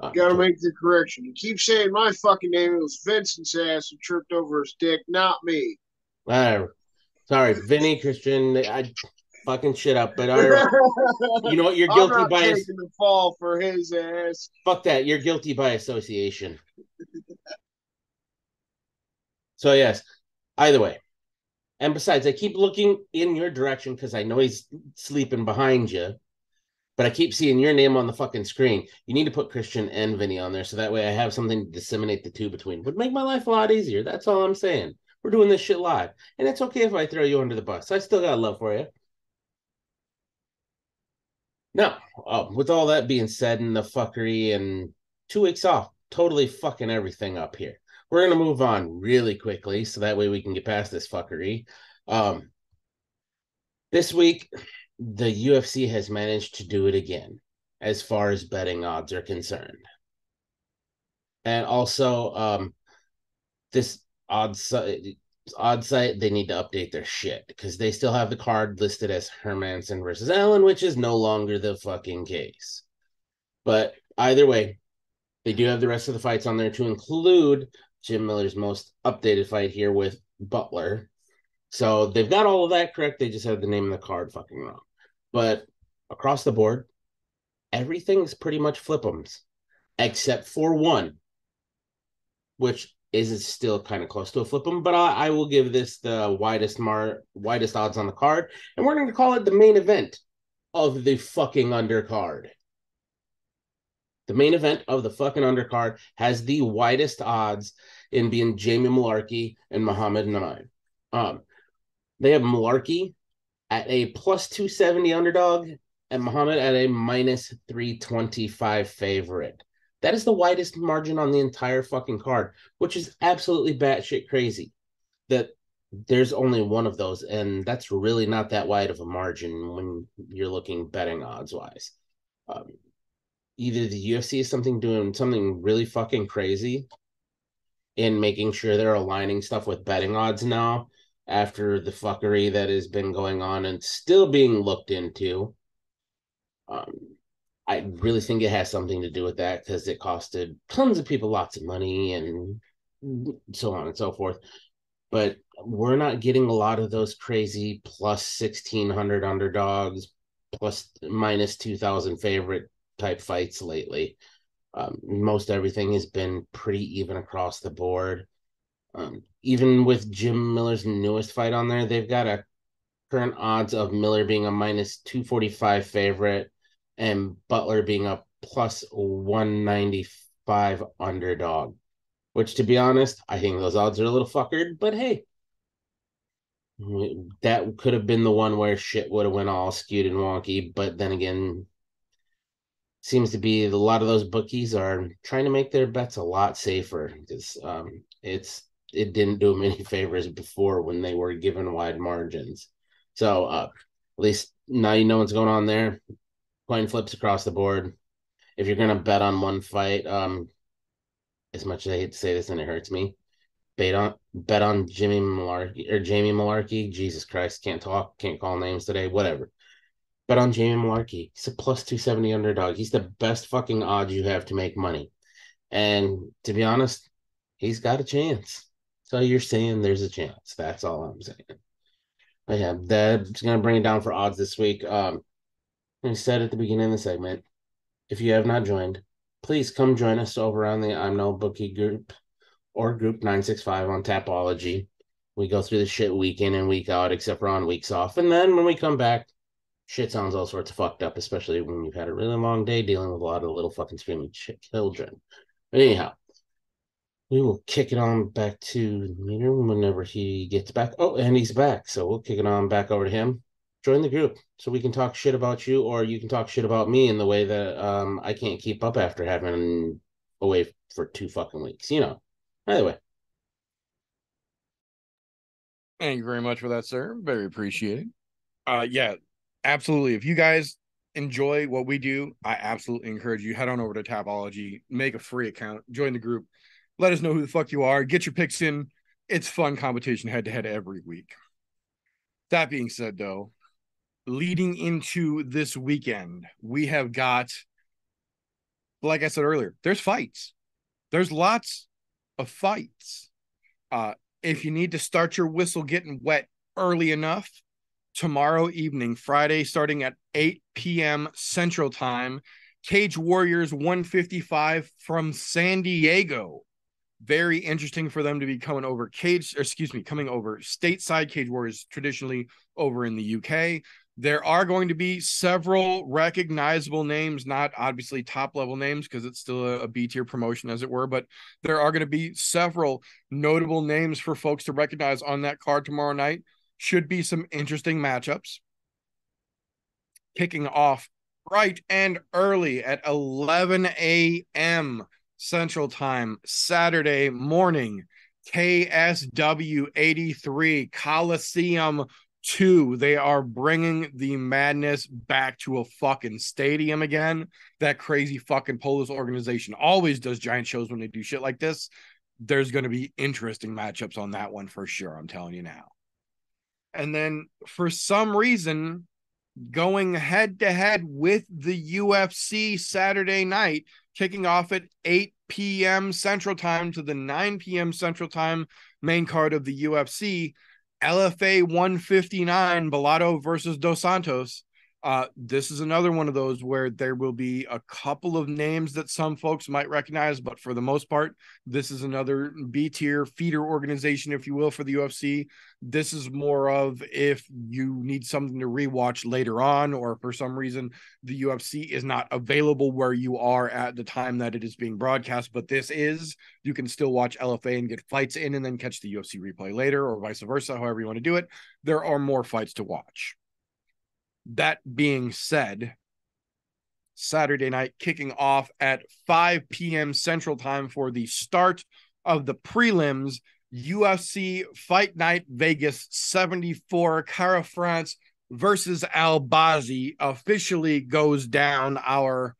Uh, Gotta make the correction. You keep saying my fucking name. It was Vincent's ass who tripped over his dick, not me. uh, sorry, Vinny Christian. I fucking shit up, but I, you know what? You're guilty by taking the fall for his ass. fuck that. You're guilty by association. so yes, either way. And besides, I keep looking in your direction because I know he's sleeping behind you. But I keep seeing your name on the fucking screen. You need to put Christian and Vinny on there so that way I have something to disseminate the two between. Would make my life a lot easier. That's all I'm saying. We're doing this shit live. And it's okay if I throw you under the bus. I still got love for you. Now, uh, with all that being said and the fuckery and two weeks off, totally fucking everything up here. We're gonna move on really quickly so that way we can get past this fuckery. Um, this week, the UFC has managed to do it again as far as betting odds are concerned. And also, um, this odds odd site, they need to update their shit because they still have the card listed as Hermansson versus Allen, which is no longer the fucking case. But either way, they do have the rest of the fights on there to include Jim Miller's most updated fight here with Butler. So they've got all of that correct. They just have the name of the card fucking wrong. But across the board, everything's pretty much flip'ems, except for one, which is still kind of close to a flip'em. But I, I will give this the widest mar widest odds on the card, and we're going to call it the main event of the fucking undercard. The main event of the fucking undercard has the widest odds in being Jamie Mullarkey and Muhammad Naimov. Um, they have Mullarkey at a plus 270 underdog and Muhammad at a minus 325 favorite. That is the widest margin on the entire fucking card, which is absolutely batshit crazy. That there's only one of those, and that's really not that wide of a margin when you're looking betting odds wise. Um, either the UFC is something doing something really fucking crazy in making sure they're aligning stuff with betting odds now after the fuckery that has been going on and still being looked into. Um, I really think it has something to do with that because it costed tons of people lots of money and so on and so forth. But we're not getting a lot of those crazy plus 1600 underdogs, plus minus 2000 favorite type fights lately. Um, most everything has been pretty even across the board. Um, even with Jim Miller's newest fight on there, they've got a current odds of Miller being a minus 245 favorite and Butler being a plus 195 underdog. Which, to be honest, I think those odds are a little fuckered, but hey, that could have been the one where shit would have went all skewed and wonky. But then again, seems to be a lot of those bookies are trying to make their bets a lot safer because um, it's it didn't do them any favors before when they were given wide margins. So uh, at least now you know what's going on there. Coin flips across the board. If you're gonna bet on one fight, um, as much as I hate to say this and it hurts me, bet on bet on Jimmy Mullarkey or Jamie Mullarkey. Jesus Christ, can't talk, can't call names today. Whatever. Bet on Jamie Mullarkey. He's a plus two seventy underdog. He's the best fucking odds you have to make money. And to be honest, he's got a chance. So you're saying there's a chance. That's all I'm saying. But yeah, that's gonna bring it down for odds this week. Um, I said at the beginning of the segment, if you have not joined, please come join us over on the I'm No Bookie group or group 965 on Tapology. We go through the shit week in and week out, except for on weeks off. And then when we come back, shit sounds all sorts of fucked up, especially when you've had a really long day dealing with a lot of little fucking screaming children. But anyhow, we will kick it on back to Meter whenever he gets back. Oh, and he's back. So we'll kick it on back over to him. Join the group so we can talk shit about you, or you can talk shit about me in the way that um I can't keep up after having away for two fucking weeks. You know. Either way. Thank you very much for that, sir. Very appreciated. Uh yeah, absolutely. If you guys enjoy what we do, I absolutely encourage you head on over to Tapology, make a free account, join the group, let us know who the fuck you are, get your picks in. It's fun competition head to head every week. That being said, though, leading into this weekend, we have got, like I said earlier, there's fights. There's lots of fights. Uh, if you need to start your whistle getting wet early enough, tomorrow evening, Friday, starting at 8 p.m. Central Time, Cage Warriors 155 from San Diego. Very interesting for them to be coming over cage, excuse me, coming over stateside Cage Warriors, traditionally over in the UK. There are going to be several recognizable names, not obviously top level names because it's still a, a B tier promotion, as it were, but there are going to be several notable names for folks to recognize on that card tomorrow night. Should be some interesting matchups. Kicking off bright and early at 11 a.m. Central Time, Saturday morning. KSW 83 Coliseum 2. They are bringing the madness back to a fucking stadium again. That crazy fucking Polish organization always does giant shows when they do shit like this. There's going to be interesting matchups on that one for sure. I'm telling you now. And then for some reason, going head to head with the UFC Saturday night, kicking off at 8 p.m. Central Time to the 9 p.m. Central Time main card of the UFC. LFA 159, Bellato versus Dos Santos. Uh, this is another one of those where there will be a couple of names that some folks might recognize, but for the most part, this is another B tier feeder organization, if you will, for the UFC. This is more of if you need something to rewatch later on, or for some reason the UFC is not available where you are at the time that it is being broadcast, but this is, you can still watch LFA and get fights in and then catch the UFC replay later, or vice versa, however you want to do it. There are more fights to watch. That being said, Saturday night kicking off at 5 p.m. Central Time for the start of the prelims. UFC Fight Night Vegas 74 Kara France versus Albazi officially goes down our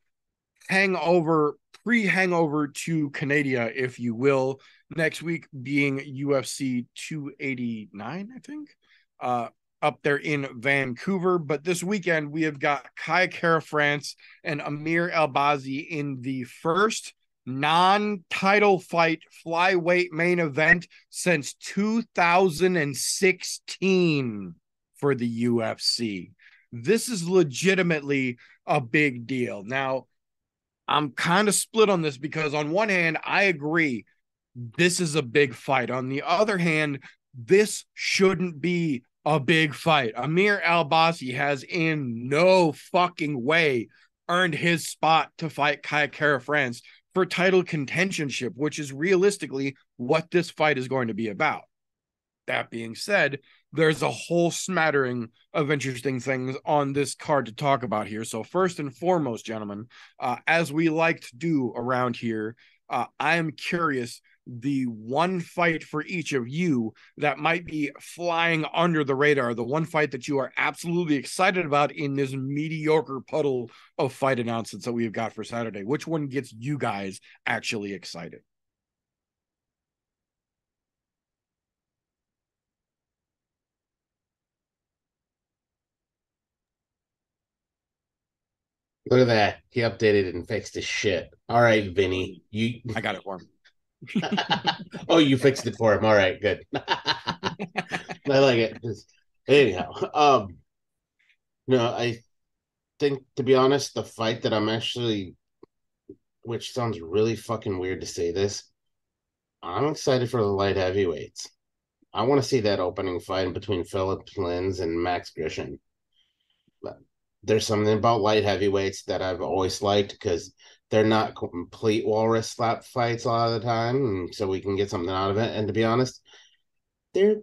hangover pre hangover to Canada, if you will. Next week being UFC 289, I think. Uh, up there in Vancouver. But this weekend, we have got Kai Kara France and Amir Albazi in the first non title fight flyweight main event since 2016 for the UFC. This is legitimately a big deal. Now, I'm kind of split on this because, on one hand, I agree this is a big fight. On the other hand, this shouldn't be a big fight. Amir Albazi has in no fucking way earned his spot to fight Kai Kara France for title contentionship, which is realistically what this fight is going to be about. That being said, there's a whole smattering of interesting things on this card to talk about here. So, first and foremost, gentlemen, uh, as we like to do around here, uh, I am curious the one fight for each of you that might be flying under the radar, the one fight that you are absolutely excited about in this mediocre puddle of fight announcements that we've got for Saturday. Which one gets you guys actually excited? Look at that. He updated and fixed his shit. All right, Vinny. You I got it for him. oh, you fixed it for him. All right, good. I like it. Just, anyhow, um, no, I think to be honest, the fight that I'm actually, which sounds really fucking weird to say this, I'm excited for the light heavyweights. I want to see that opening fight between Philip Lins and Max Grishin. But there's something about light heavyweights that I've always liked because they're not complete walrus slap fights a lot of the time, so we can get something out of it. And to be honest, they're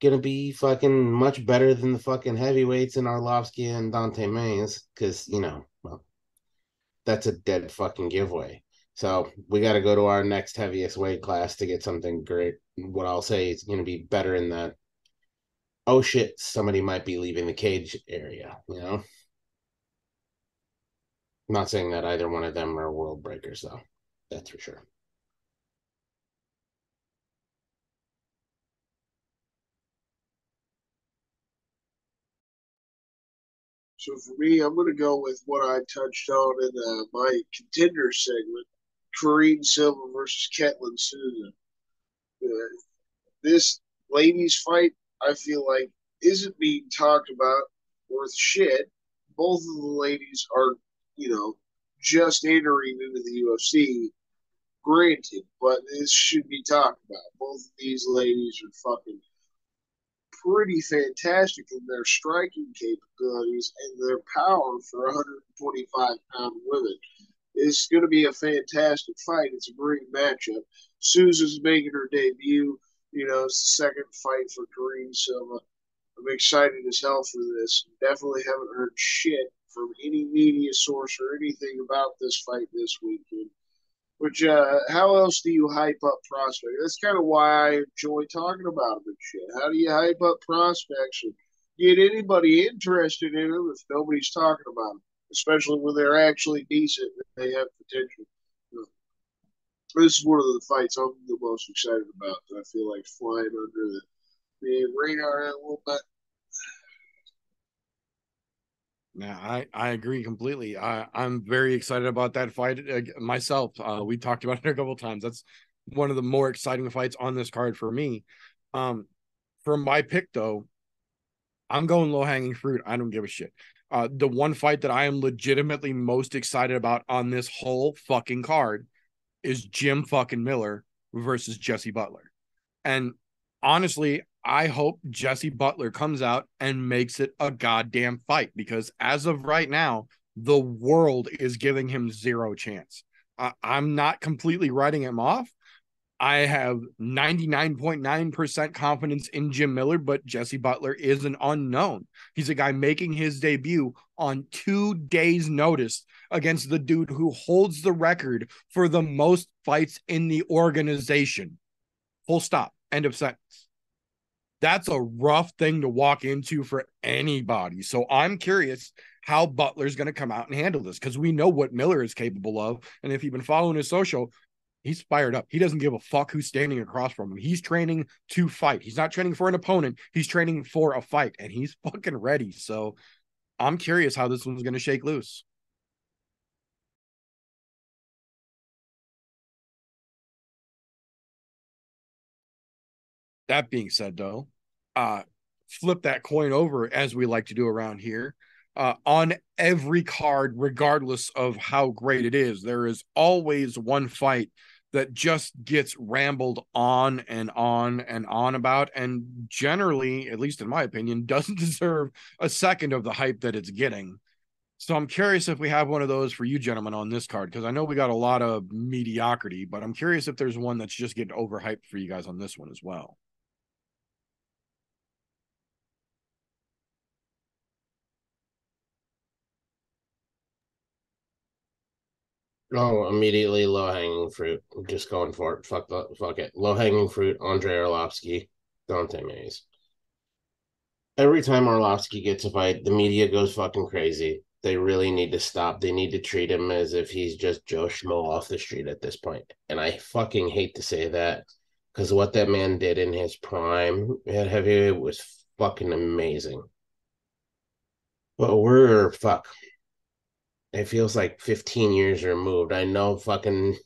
gonna be fucking much better than the fucking heavyweights in Arlovski and Don'Tale Mayes because you know, well, that's a dead fucking giveaway. So we got to go to our next heaviest weight class to get something great. What I'll say is to be better in that. Oh shit! Somebody might be leaving the cage area. You know. I'm not saying that either one of them are world breakers, though. That's for sure. So for me, I'm going to go with what I touched on in uh, my contender segment: Karine Silva versus Ketlin Souza. Uh, this ladies' fight, I feel like, isn't being talked about worth shit. Both of the ladies are, you know, just entering into the UFC. Granted, but this should be talked about. Both of these ladies are fucking pretty fantastic in their striking capabilities and their power for 125 pound women. It's going to be a fantastic fight. It's a great matchup. Souza's making her debut. You know, it's the second fight for Karine Silva. I'm excited as hell for this. Definitely haven't heard shit from any media source or anything about this fight this weekend. Which, uh, how else do you hype up prospects? That's kind of why I enjoy talking about them and shit. How do you hype up prospects and get anybody interested in them if nobody's talking about them, especially when they're actually decent and they have potential? This is one of the fights I'm the most excited about. I feel like flying under the, the radar a little bit. Yeah, I, I agree completely. I, I'm very excited about that fight myself. Uh, we talked about it a couple times. That's one of the more exciting fights on this card for me. Um, for my pick though, I'm going low hanging fruit. I don't give a shit. Uh, the one fight that I am legitimately most excited about on this whole fucking card is Jim fucking Miller versus Jesse Butler. And honestly, I hope Jesse Butler comes out and makes it a goddamn fight because as of right now, the world is giving him zero chance. I- I'm not completely writing him off. I have 99.9% confidence in Jim Miller, but Jesse Butler is an unknown. He's a guy making his debut on two days' notice against the dude who holds the record for the most fights in the organization. Full stop. End of sentence that's a rough thing to walk into for anybody. So I'm curious how Butler's going to come out and handle this because we know what Miller is capable of. And if you've been following his social, he's fired up. He doesn't give a fuck who's standing across from him. He's training to fight. He's not training for an opponent. He's training for a fight and he's fucking ready. So I'm curious how this one's going to shake loose. That being said, though, uh, flip that coin over as we like to do around here. Uh, on every card, regardless of how great it is, there is always one fight that just gets rambled on and on and on about, and generally, at least in my opinion, doesn't deserve a second of the hype that it's getting. So I'm curious if we have one of those for you gentlemen on this card because I know we got a lot of mediocrity, but I'm curious if there's one that's just getting overhyped for you guys on this one as well. Oh, immediately low hanging fruit. Just going for it. Fuck the fuck it. Low hanging fruit. Andrei Arlovski, Don'Tale Mayes. Every time Arlovski gets a fight, the media goes fucking crazy. They really need to stop. They need to treat him as if he's just Joe Schmo off the street at this point. And I fucking hate to say that because what that man did in his prime at heavyweight was fucking amazing. But we're fuck it feels like 15 years removed. I know fucking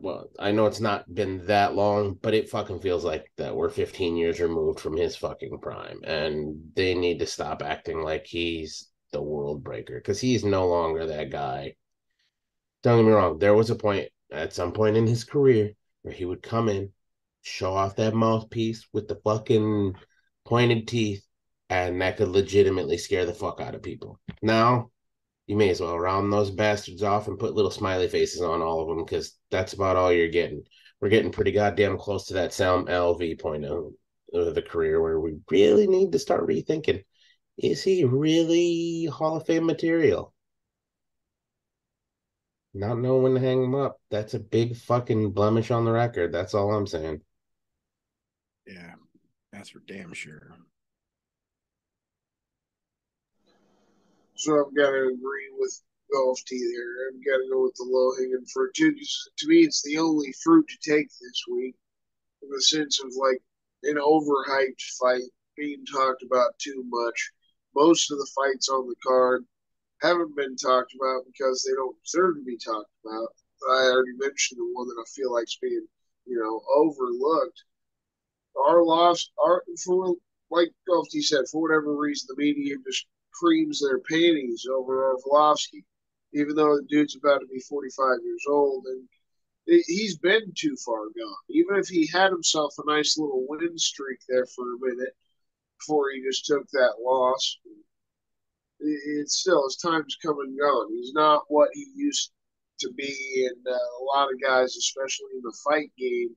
well, I know it's not been that long, but it fucking feels like that we're 15 years removed from his fucking prime. And they need to stop acting like he's the world breaker because he's no longer that guy. Don't get me wrong, there was a point at some point in his career where he would come in show off that mouthpiece with the fucking pointed teeth, and that could legitimately scare the fuck out of people. Now, you may as well round those bastards off and put little smiley faces on all of them because that's about all you're getting. We're getting pretty goddamn close to that Sam Alvey point of, the career where we really need to start rethinking is he really Hall of Fame material? Not knowing when to hang him up. That's a big fucking blemish on the record. That's all I'm saying. Yeah, that's for damn sure. So I've got to agree with Golf T there. I've got to go with the low hanging fruit. Just, to me, it's the only fruit to take this week, in the sense of like an overhyped fight being talked about too much. Most of the fights on the card haven't been talked about because they don't deserve to be talked about. I already mentioned the one that I feel like's being, you know, overlooked. Our loss, our for like Golf said, for whatever reason, the media just creams their panties over Arlovski, even though the dude's about to be 45 years old and he's been too far gone. Even if he had himself a nice little win streak there for a minute before he just took that loss, it's still his time's come and gone. He's not what he used to be, and uh, a lot of guys, especially in the fight game,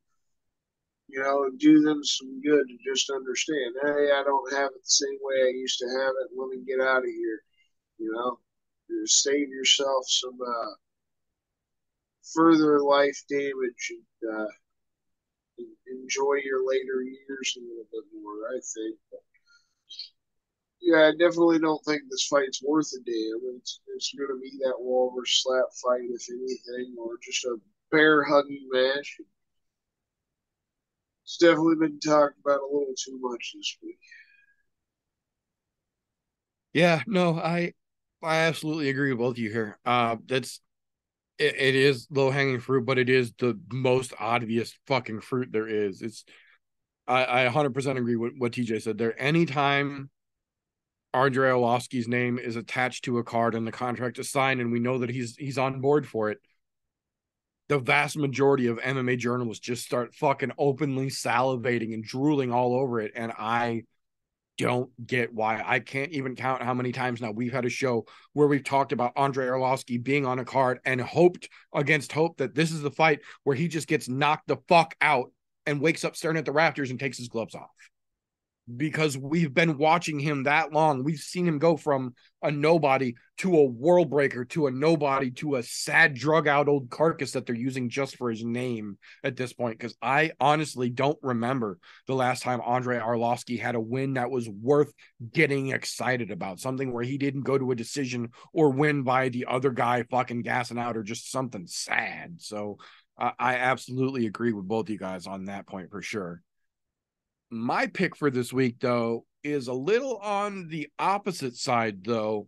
you know, do them some good to just understand, hey, I don't have it the same way I used to have it. Let me get out of here. You know, just save yourself some uh, further life damage and uh, enjoy your later years a little bit more. I think. But, yeah, I definitely don't think this fight's worth a damn. It's it's going to be that Walter slap fight, if anything, or just a bear hugging match. It's definitely been talked about a little too much this week. Yeah, no, I I absolutely agree with both of you here. Uh that's it, it is low hanging fruit, but it is the most obvious fucking fruit there is. It's I, I 100% agree with what TJ said there. Anytime Andrei Arlovski's name is attached to a card and the contract is signed, and we know that he's he's on board for it, the vast majority of MMA journalists just start fucking openly salivating and drooling all over it. And I don't get why. I can't even count how many times now we've had a show where we've talked about Andrei Arlovski being on a card and hoped against hope that this is the fight where he just gets knocked the fuck out and wakes up staring at the rafters and takes his gloves off because we've been watching him that long. We've seen him go from a nobody to a world breaker to a nobody to a sad drug out old carcass that they're using just for his name at this point. Because I honestly don't remember the last time Andrei Arlovski had a win that was worth getting excited about. Something where he didn't go to a decision or win by the other guy fucking gassing out or just something sad. So I absolutely agree with both you guys on that point for sure. My pick for this week, though, is a little on the opposite side, though,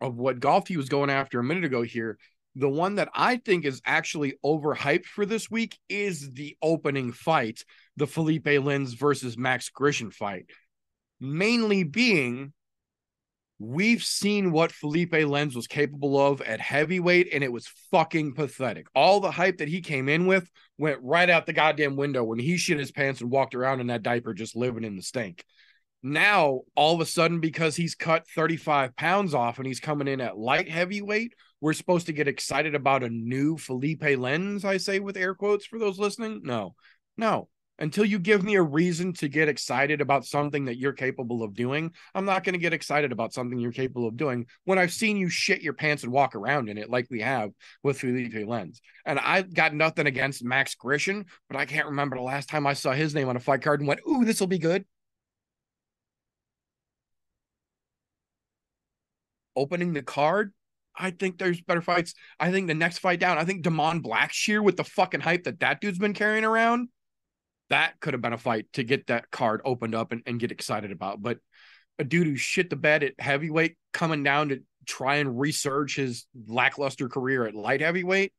of what Golf was going after a minute ago here. The one that I think is actually overhyped for this week is the opening fight, the Felipe Lins versus Max Grishin fight. Mainly being we've seen what Felipe Lins was capable of at heavyweight, and it was fucking pathetic. All the hype that he came in with went right out the goddamn window when he shit his pants and walked around in that diaper just living in the stink. Now, all of a sudden, because he's cut 35 pounds off and he's coming in at light heavyweight, we're supposed to get excited about a new Felipe Lins, I say with air quotes for those listening. No, no until you give me a reason to get excited about something that you're capable of doing, I'm not going to get excited about something you're capable of doing when I've seen you shit your pants and walk around in it like we have with Felipe Lins. And I've got nothing against Max Grishin, but I can't remember the last time I saw his name on a fight card and went, ooh, this will be good. Opening the card, I think there's better fights. I think the next fight down, I think Damon Blackshear with the fucking hype that that dude's been carrying around that could have been a fight to get that card opened up and, and get excited about. But a dude who shit the bed at heavyweight coming down to try and resurge his lackluster career at light heavyweight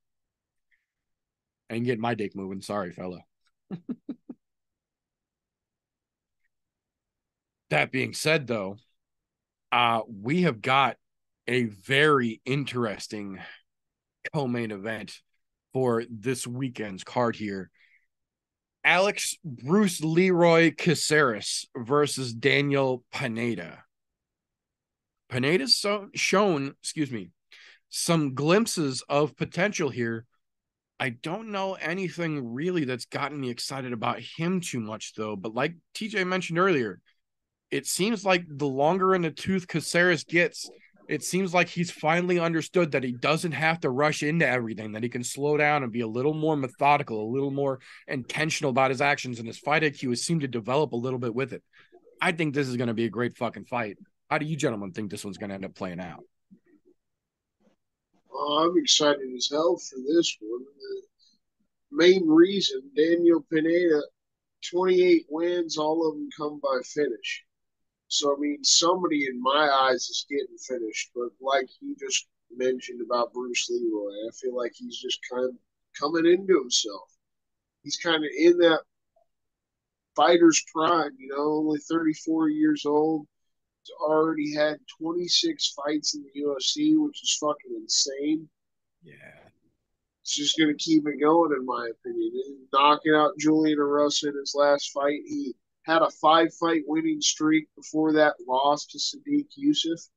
and get my dick moving. Sorry, fella. that being said, though, uh, we have got a very interesting co-main event for this weekend's card here Alex Bruce Leeroy Caceres versus Daniel Pineda. Pineda's so, shown, excuse me, some glimpses of potential here. I don't know anything really that's gotten me excited about him too much, though. But like TJ mentioned earlier, it seems like the longer in the tooth Caceres gets, it seems like he's finally understood that he doesn't have to rush into everything, that he can slow down and be a little more methodical, a little more intentional about his actions, and his fight IQ has seemed to develop a little bit with it. I think this is going to be a great fucking fight. How do you gentlemen think this one's going to end up playing out? Oh, I'm excited as hell for this one. The main reason Daniel Pineda, 28 wins, all of them come by finish. So, I mean, somebody in my eyes is getting finished. But like you just mentioned about Bruce Leeroy, I feel like he's just kind of coming into himself. He's kind of in that fighter's prime, you know, only 34 years old. He's already had 26 fights in the UFC, which is fucking insane. Yeah. It's just going to keep it going, in my opinion. And knocking out Julian Erosa in his last fight, he had a five fight winning streak before that loss to Sodiq Yusuff.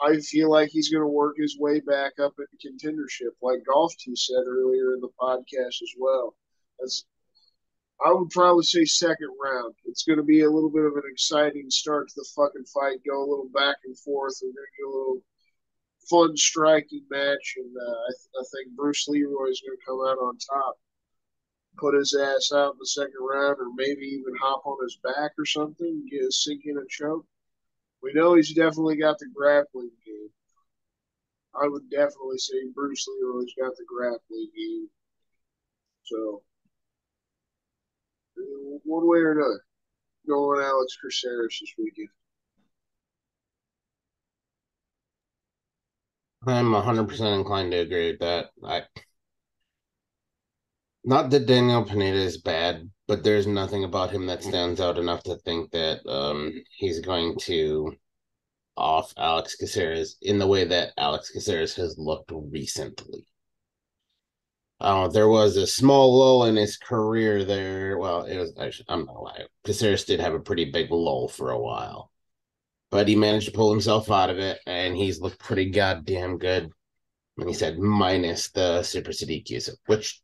I feel like he's going to work his way back up into contendership, like Golf T said earlier in the podcast as well. As I would probably say second round. It's going to be a little bit of an exciting start to the fucking fight. Go a little back and forth, and then get a little fun striking match. And uh, I, th- I think Bruce Leeroy is going to come out on top put his ass out in the second round, or maybe even hop on his back or something, get a sink in a choke. We know he's definitely got the grappling game. I would definitely say Bruce Leeroy's got the grappling game. So, one way or another, going Alex Caceres this weekend. I'm 100% inclined to agree with that. I not that Daniel Pineda is bad, but there's nothing about him that stands out enough to think that um, he's going to off Alex Caceres in the way that Alex Caceres has looked recently. Uh, there was a small lull in his career there. Well, it was actually, I'm not lying. Caceres did have a pretty big lull for a while, but he managed to pull himself out of it, and he's looked pretty goddamn good. And he said, minus the Super Sodiq Yusuff, which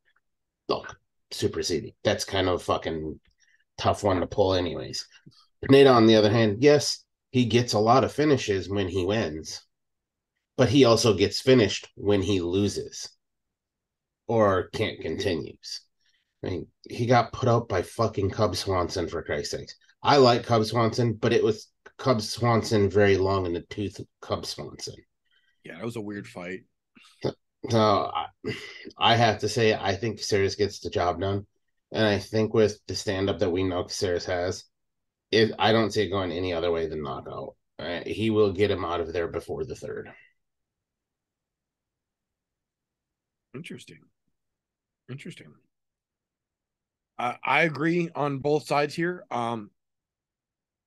look, Super Sodiq. That's kind of a fucking tough one to pull, anyways. Pineda, on the other hand, yes, he gets a lot of finishes when he wins, but he also gets finished when he loses or can't continues. I mean, he got put out by fucking Cub Swanson for Christ's sakes. I like Cub Swanson, but it was Cub Swanson very long in the tooth Cub Swanson. Yeah, that was a weird fight. So I, have to say, I think Caceres gets the job done, and I think with the stand up that we know Caceres has, it I don't see it going any other way than knockout. Uh, he will get him out of there before the third. Interesting. Interesting. I I agree on both sides here. Um,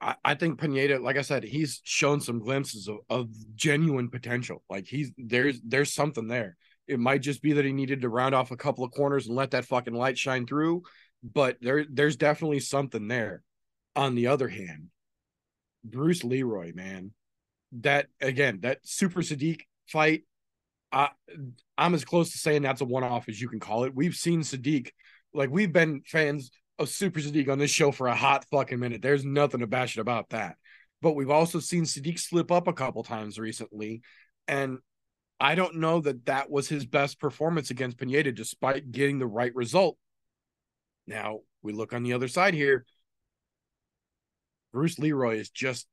I, think Pineda, like I said, he's shown some glimpses of, of genuine potential. Like he's there's there's something there. It might just be that he needed to round off a couple of corners and let that fucking light shine through, but there there's definitely something there. On the other hand, Bruce Leeroy, man, that again, that Super Sodiq fight, I I'm as close to saying that's a one off as you can call it. We've seen Sodiq, like we've been fans of Super Sodiq on this show for a hot fucking minute. There's nothing to bash it about that. But we've also seen Sodiq slip up a couple times recently, and I don't know that that was his best performance against Pineda, despite getting the right result. Now we look on the other side here. Bruce Leeroy is just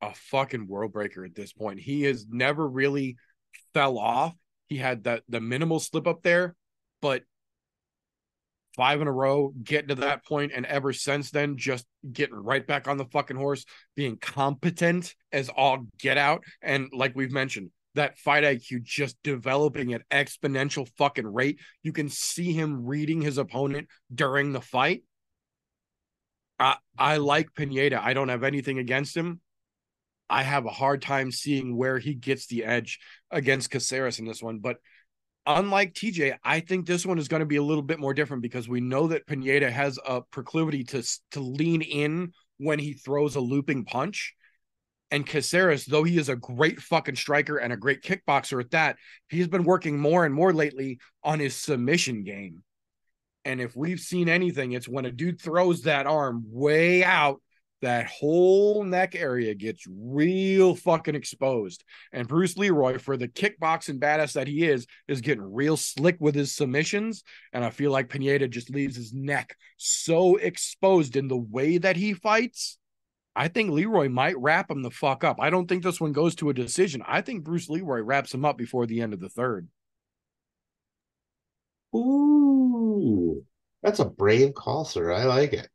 a fucking world breaker at this point. He has never really fell off. He had that the minimal slip up there, but five in a row, getting to that point, and ever since then, just getting right back on the fucking horse, being competent as all get out. And like we've mentioned, that fight IQ just developing at exponential fucking rate. You can see him reading his opponent during the fight. I I like Pineda. I don't have anything against him. I have a hard time seeing where he gets the edge against Caceres in this one, but unlike TJ, I think this one is going to be a little bit more different because we know that Pineda has a proclivity to to lean in when he throws a looping punch. And Caceres, though he is a great fucking striker and a great kickboxer at that, he's been working more and more lately on his submission game. And if we've seen anything, it's when a dude throws that arm way out, that whole neck area gets real fucking exposed. And Bruce Leeroy, for the kickboxing badass that he is, is getting real slick with his submissions. And I feel like Pineda just leaves his neck so exposed in the way that he fights. I think Leeroy might wrap him the fuck up. I don't think this one goes to a decision. I think Bruce Leeroy wraps him up before the end of the third. Ooh, that's a brave call, sir. I like it.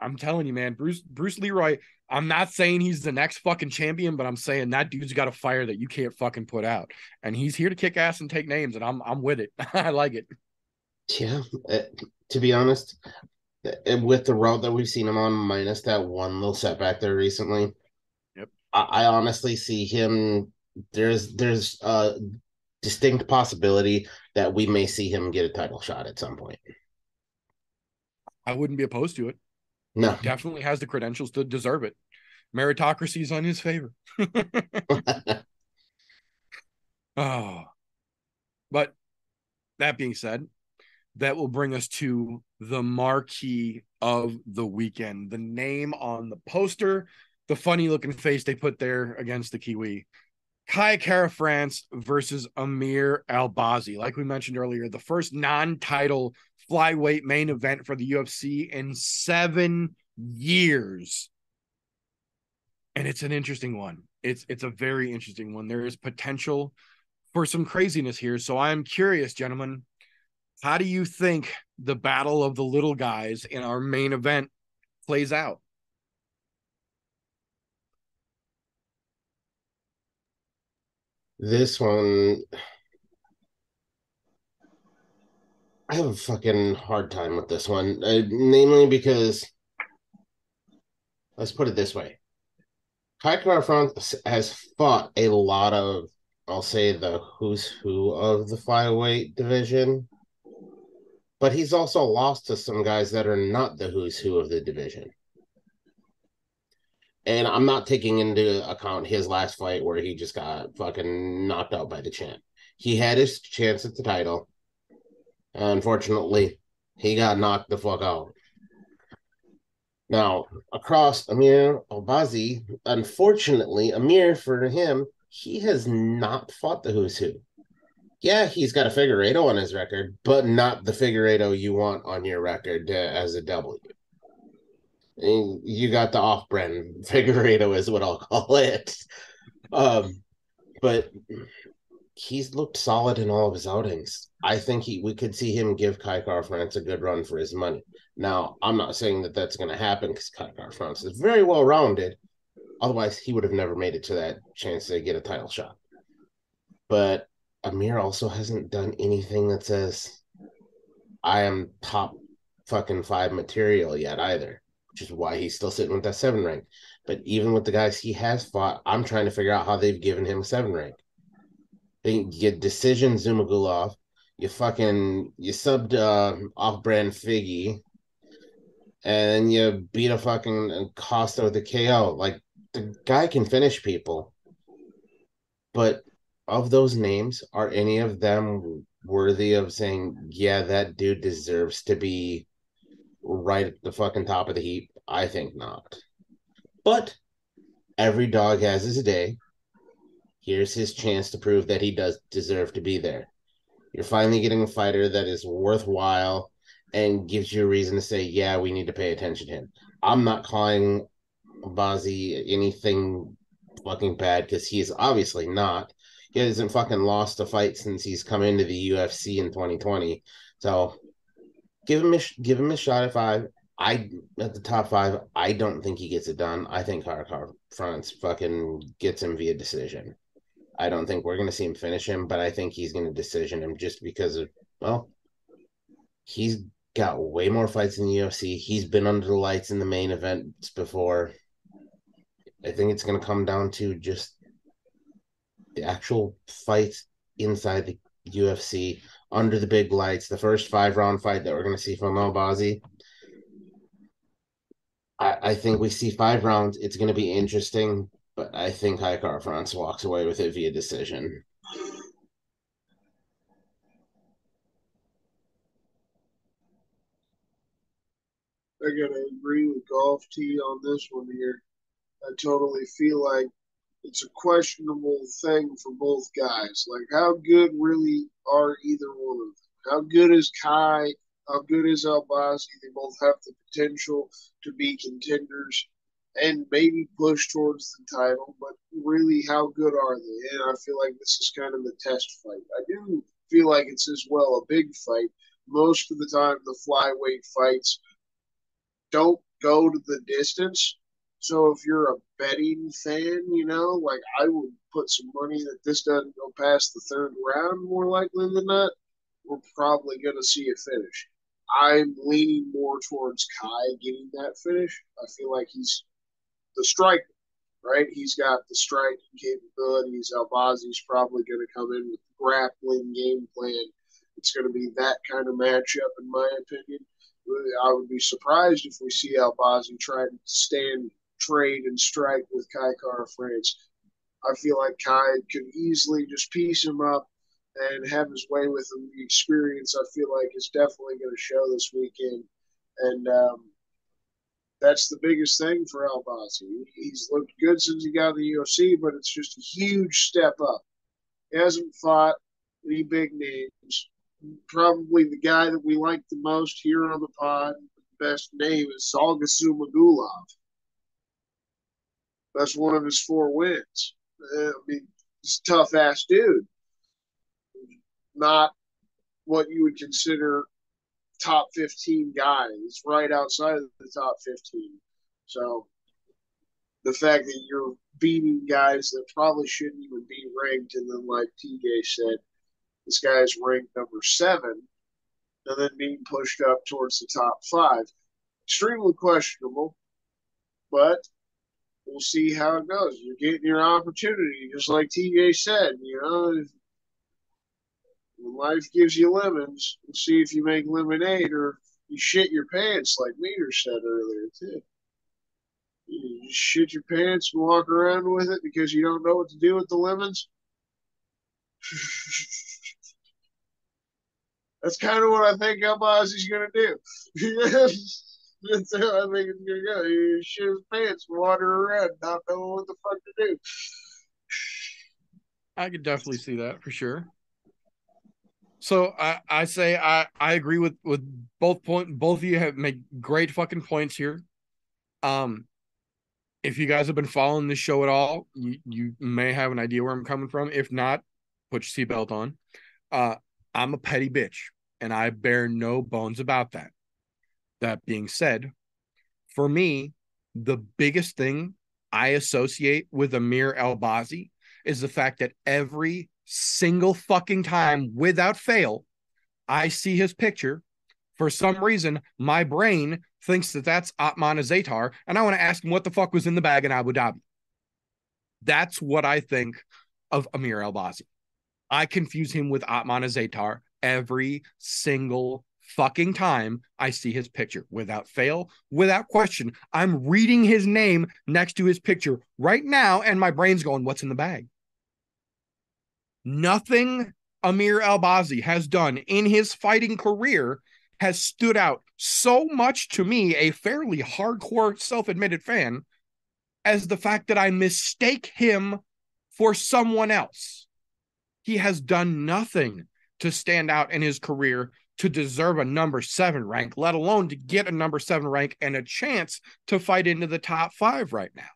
I'm telling you, man, Bruce Bruce Leeroy. I'm not saying he's the next fucking champion, but I'm saying that dude's got a fire that you can't fucking put out, and he's here to kick ass and take names, and I'm I'm with it. I like it. Yeah, uh, to be honest, uh, with the route that we've seen him on, minus that one little setback there recently, Yep. I, I honestly see him. There's there's a distinct possibility that we may see him get a title shot at some point. I wouldn't be opposed to it. No, Definitely has the credentials to deserve it. Meritocracy is on his favor. Oh, but that being said, that will bring us to the marquee of the weekend. The name on the poster, the funny looking face they put there against the Kiwi. Kai Kara France versus Amir Albazi. Like we mentioned earlier, the first non title flyweight main event for the UFC in seven years. And it's an interesting one. It's it's a very interesting one. There is potential for some craziness here. So I'm curious, gentlemen, how do you think the battle of the little guys in our main event plays out? This one. I have a fucking hard time with this one, namely because let's put it this way: Kai Kara France has fought a lot of, I'll say, the who's who of the flyweight division, but he's also lost to some guys that are not the who's who of the division. And I'm not taking into account his last fight where he just got fucking knocked out by the champ. He had his chance at the title. Unfortunately, he got knocked the fuck out. Now, across Amir Albazi, unfortunately, Amir, for him, he has not fought the who's who. Yeah, he's got a Figueiredo on his record, but not the Figueiredo you want on your record uh, as a W. You got the off-brand Figueiredo, is what I'll call it. Um, but he's looked solid in all of his outings. I think he we could see him give Kai Kara France a good run for his money. Now, I'm not saying that that's going to happen because Kai Kara France is very well rounded. Otherwise, he would have never made it to that chance to get a title shot. But Amir also hasn't done anything that says I am top fucking five material yet either, which is why he's still sitting with that seven rank. But even with the guys he has fought, I'm trying to figure out how they've given him a seven rank. They get decision Zhumagulov, you fucking you subbed uh, off brand Figgy, and you beat a fucking Costa with the KO. Like the guy can finish people, but of those names, are any of them worthy of saying, yeah, that dude deserves to be right at the fucking top of the heap? I think not. But every dog has his day. Here's his chance to prove that he does deserve to be there. You're finally getting a fighter that is worthwhile and gives you a reason to say, yeah, we need to pay attention to him. I'm not calling Bazi anything fucking bad because he is obviously not. He hasn't fucking lost a fight since he's come into the UFC in 2020. So give him a give him a shot at five. I at the top five. I don't think he gets it done. I think Karakar France fucking gets him via decision. I don't think we're gonna see him finish him, but I think he's gonna decision him just because of well, he's got way more fights in the UFC. He's been under the lights in the main events before. I think it's gonna come down to just the actual fight inside the UFC under the big lights. The first five round fight that we're going to see from Albazi. I, I think we see five rounds. It's going to be interesting, but I think Kai Kara France walks away with it via decision. I gotta agree with Golf T on this one here. I totally feel like it's a questionable thing for both guys. Like, how good really are either one of them? How good is Kai? How good is Albazi? They both have the potential to be contenders and maybe push towards the title, but really, how good are they? And I feel like this is kind of the test fight. I do feel like it's as well a big fight. Most of the time, the flyweight fights don't go to the distance. So if you're a betting fan, you know, like I would put some money that this doesn't go past the third round more likely than not. We're probably going to see a finish. I'm leaning more towards Kai getting that finish. I feel like he's the striker, right? He's got the striking capabilities. Albazi's probably going to come in with grappling game plan. It's going to be that kind of matchup, in my opinion. I would be surprised if we see Albazi try to stand, trade, and strike with Kai Kara France. I feel like Kai could easily just piece him up and have his way with him. The experience, I feel like, is definitely going to show this weekend. And um, that's the biggest thing for Albazi. He's looked good since he got in the UFC, but it's just a huge step up. He hasn't fought any big names probably the guy that we like the most here on the pod, best name is Zhalgas Zhumagulov. That's one of his four wins. Uh, I mean, he's a tough ass dude. Not what you would consider top 15 guy. He's right outside of the top 15. So the fact that you're beating guys that probably shouldn't even be ranked, and then like TJ said, this guy is ranked number seven, and then being pushed up towards the top five. Extremely questionable, but we'll see how it goes. You're getting your opportunity, just like TJ said. You know, when life gives you lemons, we'll see if you make lemonade or you shit your pants, like Meter said earlier too. You just shit your pants and walk around with it because you don't know what to do with the lemons. That's kind of what I think Albazi's going to do. That's how I think it's to go. He shit his pants, water around, not knowing what the fuck to do. I could definitely see that for sure. So I, I say I, I agree with with both point both of you have made great fucking points here. Um if you guys have been following this show at all, you, you may have an idea where I'm coming from. If not, put your seatbelt on. Uh I'm a petty bitch, and I bear no bones about that. That being said, for me, the biggest thing I associate with Amir Albazi is the fact that every single fucking time, without fail, I see his picture. For some reason, my brain thinks that that's Ottman Azaitar, and I want to ask him what the fuck was in the bag in Abu Dhabi. That's what I think of Amir Albazi. I confuse him with Ottman Azaitar every single fucking time I see his picture without fail, without question. I'm reading his name next to his picture right now, and my brain's going, What's in the bag? Nothing Amir Albazi has done in his fighting career has stood out so much to me, a fairly hardcore self admitted fan, as the fact that I mistake him for someone else. He has done nothing to stand out in his career to deserve a number seven rank, let alone to get a number seven rank and a chance to fight into the top five right now.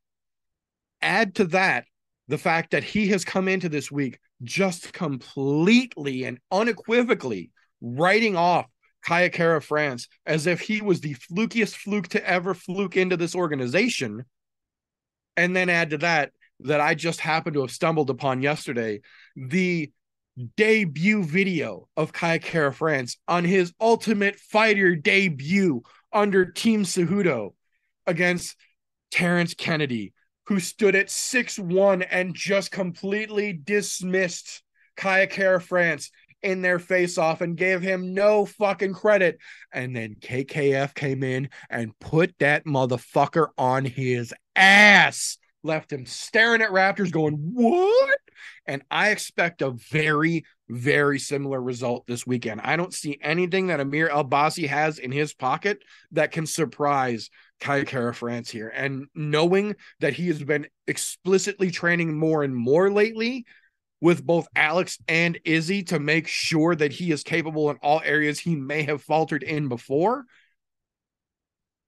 Add to that the fact that he has come into this week just completely and unequivocally writing off Kai Kara France as if he was the flukiest fluke to ever fluke into this organization. And then add to that that I just happened to have stumbled upon yesterday the debut video of Kai Kara France on his Ultimate Fighter debut under Team Cejudo against Terrence Kennedy, who stood at six one and just completely dismissed Kaya Kara France in their face off and gave him no fucking credit. And then KKF came in and put that motherfucker on his ass, left him staring at Raptors, going, What? And I expect a very, very similar result this weekend. I don't see anything that Amir Albazi has in his pocket that can surprise Kai Kara France here. And knowing that he has been explicitly training more and more lately with both Alex and Izzy to make sure that he is capable in all areas he may have faltered in before.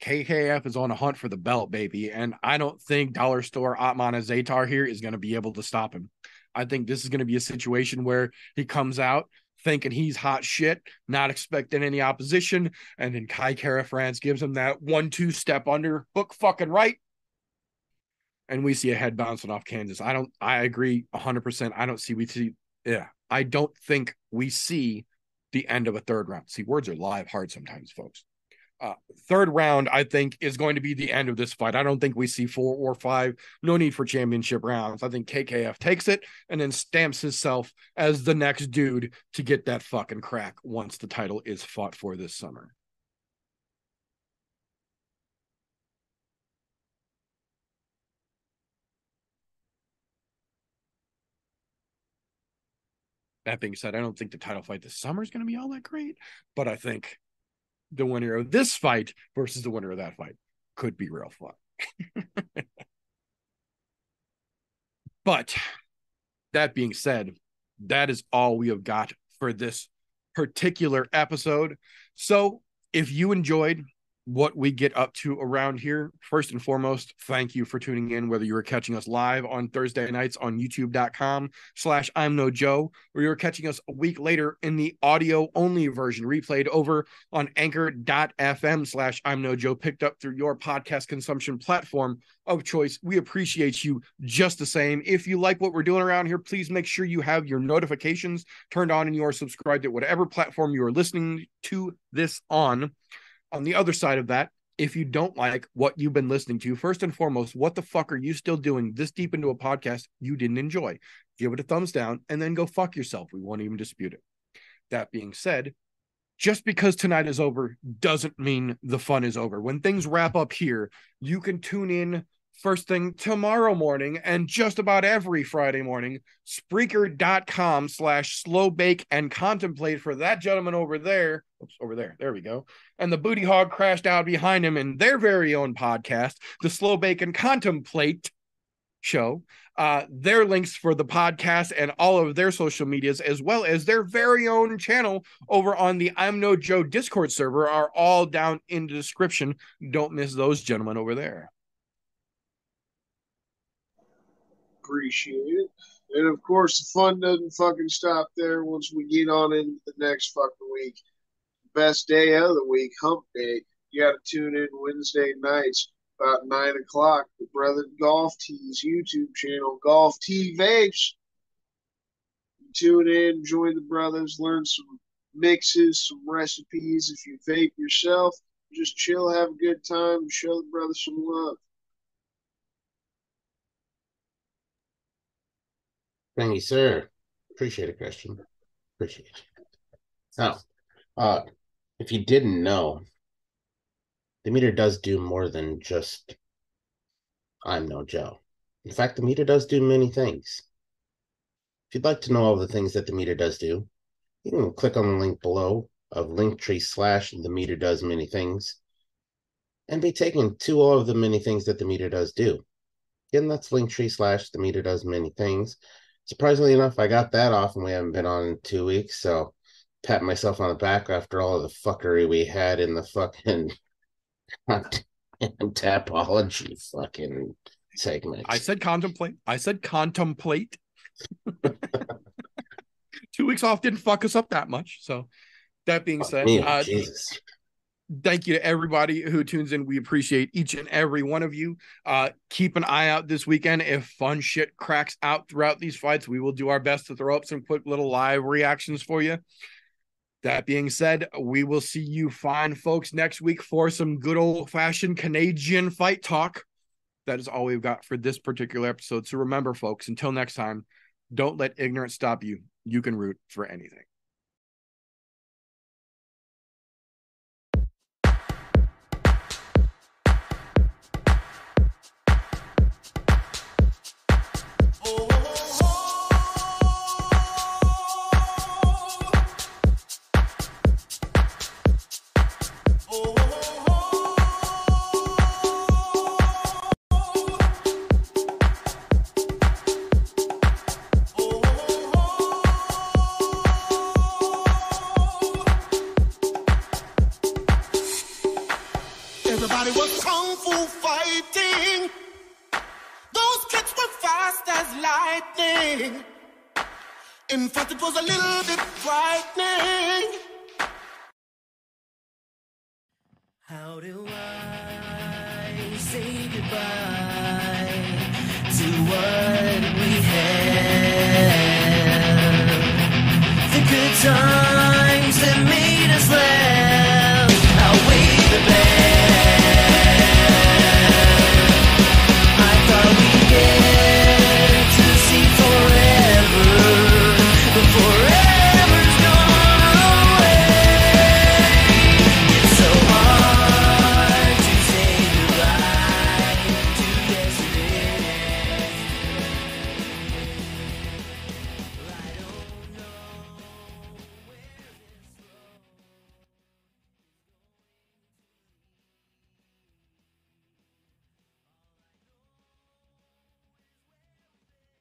KKF is on a hunt for the belt, baby. And I don't think Dollar Store Ottman Azaitar here is going to be able to stop him. I think this is going to be a situation where he comes out thinking he's hot shit, not expecting any opposition. And then Kai Kara France gives him that one two step under, book fucking right. And we see a head bouncing off Kansas. I don't, I agree 100%. I don't see, we see, yeah, I don't think we see the end of a third round. See, words are live hard sometimes, folks. Uh, third round, I think, is going to be the end of this fight. I don't think we see four or five. No need for championship rounds. I think KKF takes it and then stamps himself as the next dude to get that fucking crack once the title is fought for this summer. That being said, I don't think the title fight this summer is going to be all that great, but I think the winner of this fight versus the winner of that fight could be real fun. but that being said, that is all we have got for this particular episode. So if you enjoyed what we get up to around here, first and foremost, thank you for tuning in, whether you were catching us live on Thursday nights on youtube.com slash I'm no Joe, or you're catching us a week later in the audio only version replayed over on anchor.fm slash I'm no Joe, picked up through your podcast consumption platform of choice. We appreciate you just the same. If you like what we're doing around here, please make sure you have your notifications turned on and you are subscribed to whatever platform you are listening to this on on the other side of that, if you don't like what you've been listening to, first and foremost, what the fuck are you still doing this deep into a podcast you didn't enjoy? Give it a thumbs down and then go fuck yourself. We won't even dispute it. That being said, just because tonight is over doesn't mean the fun is over. When things wrap up here, you can tune in first thing tomorrow morning and just about every Friday morning, Spreaker.com slash slow bake and contemplate for that gentleman over there. Oops, over there. There we go. And the booty hog crashed out behind him in their very own podcast, the Slow Bake and Contemplate show. Uh, their links for the podcast and all of their social medias, as well as their very own channel over on the I'm No Joe Discord server, are all down in the description. Don't miss those gentlemen over there. Appreciate it. And of course, the fun doesn't fucking stop there once we get on into the next fucking week. Best day of the week, hump day. You got to tune in Wednesday nights about nine o'clock. The Brother Golf Tees YouTube channel, Golf T Vapes. Tune in, join the brothers, learn some mixes, some recipes. If you vape yourself, just chill, have a good time, show the brothers some love. Thank you, sir. Appreciate it, Christian. Appreciate it. Uh, if you didn't know, the meter does do more than just I'm no Joe. In fact, the meter does do many things. If you'd like to know all the things that the meter does do, you can click on the link below of Linktree slash the meter does many things and be taken to all of the many things that the meter does do. Again, that's Linktree slash the meter does many things surprisingly enough, I got that off and we haven't been on in two weeks. So pat myself on the back after all of the fuckery we had in the fucking tapology fucking segment. I said contemplate. I said contemplate. Two weeks off didn't fuck us up that much. So that being said, uh, Jesus. Thank you to everybody who tunes in. We appreciate each and every one of you. Uh, keep an eye out this weekend. If fun shit cracks out throughout these fights, we will do our best to throw up some quick little live reactions for you. That being said, we will see you fine folks next week for some good old fashioned Canadian fight talk. That is all we've got for this particular episode. So remember, folks, until next time, don't let ignorance stop you. you can root for anything. How do I say goodbye to what we had? The good times.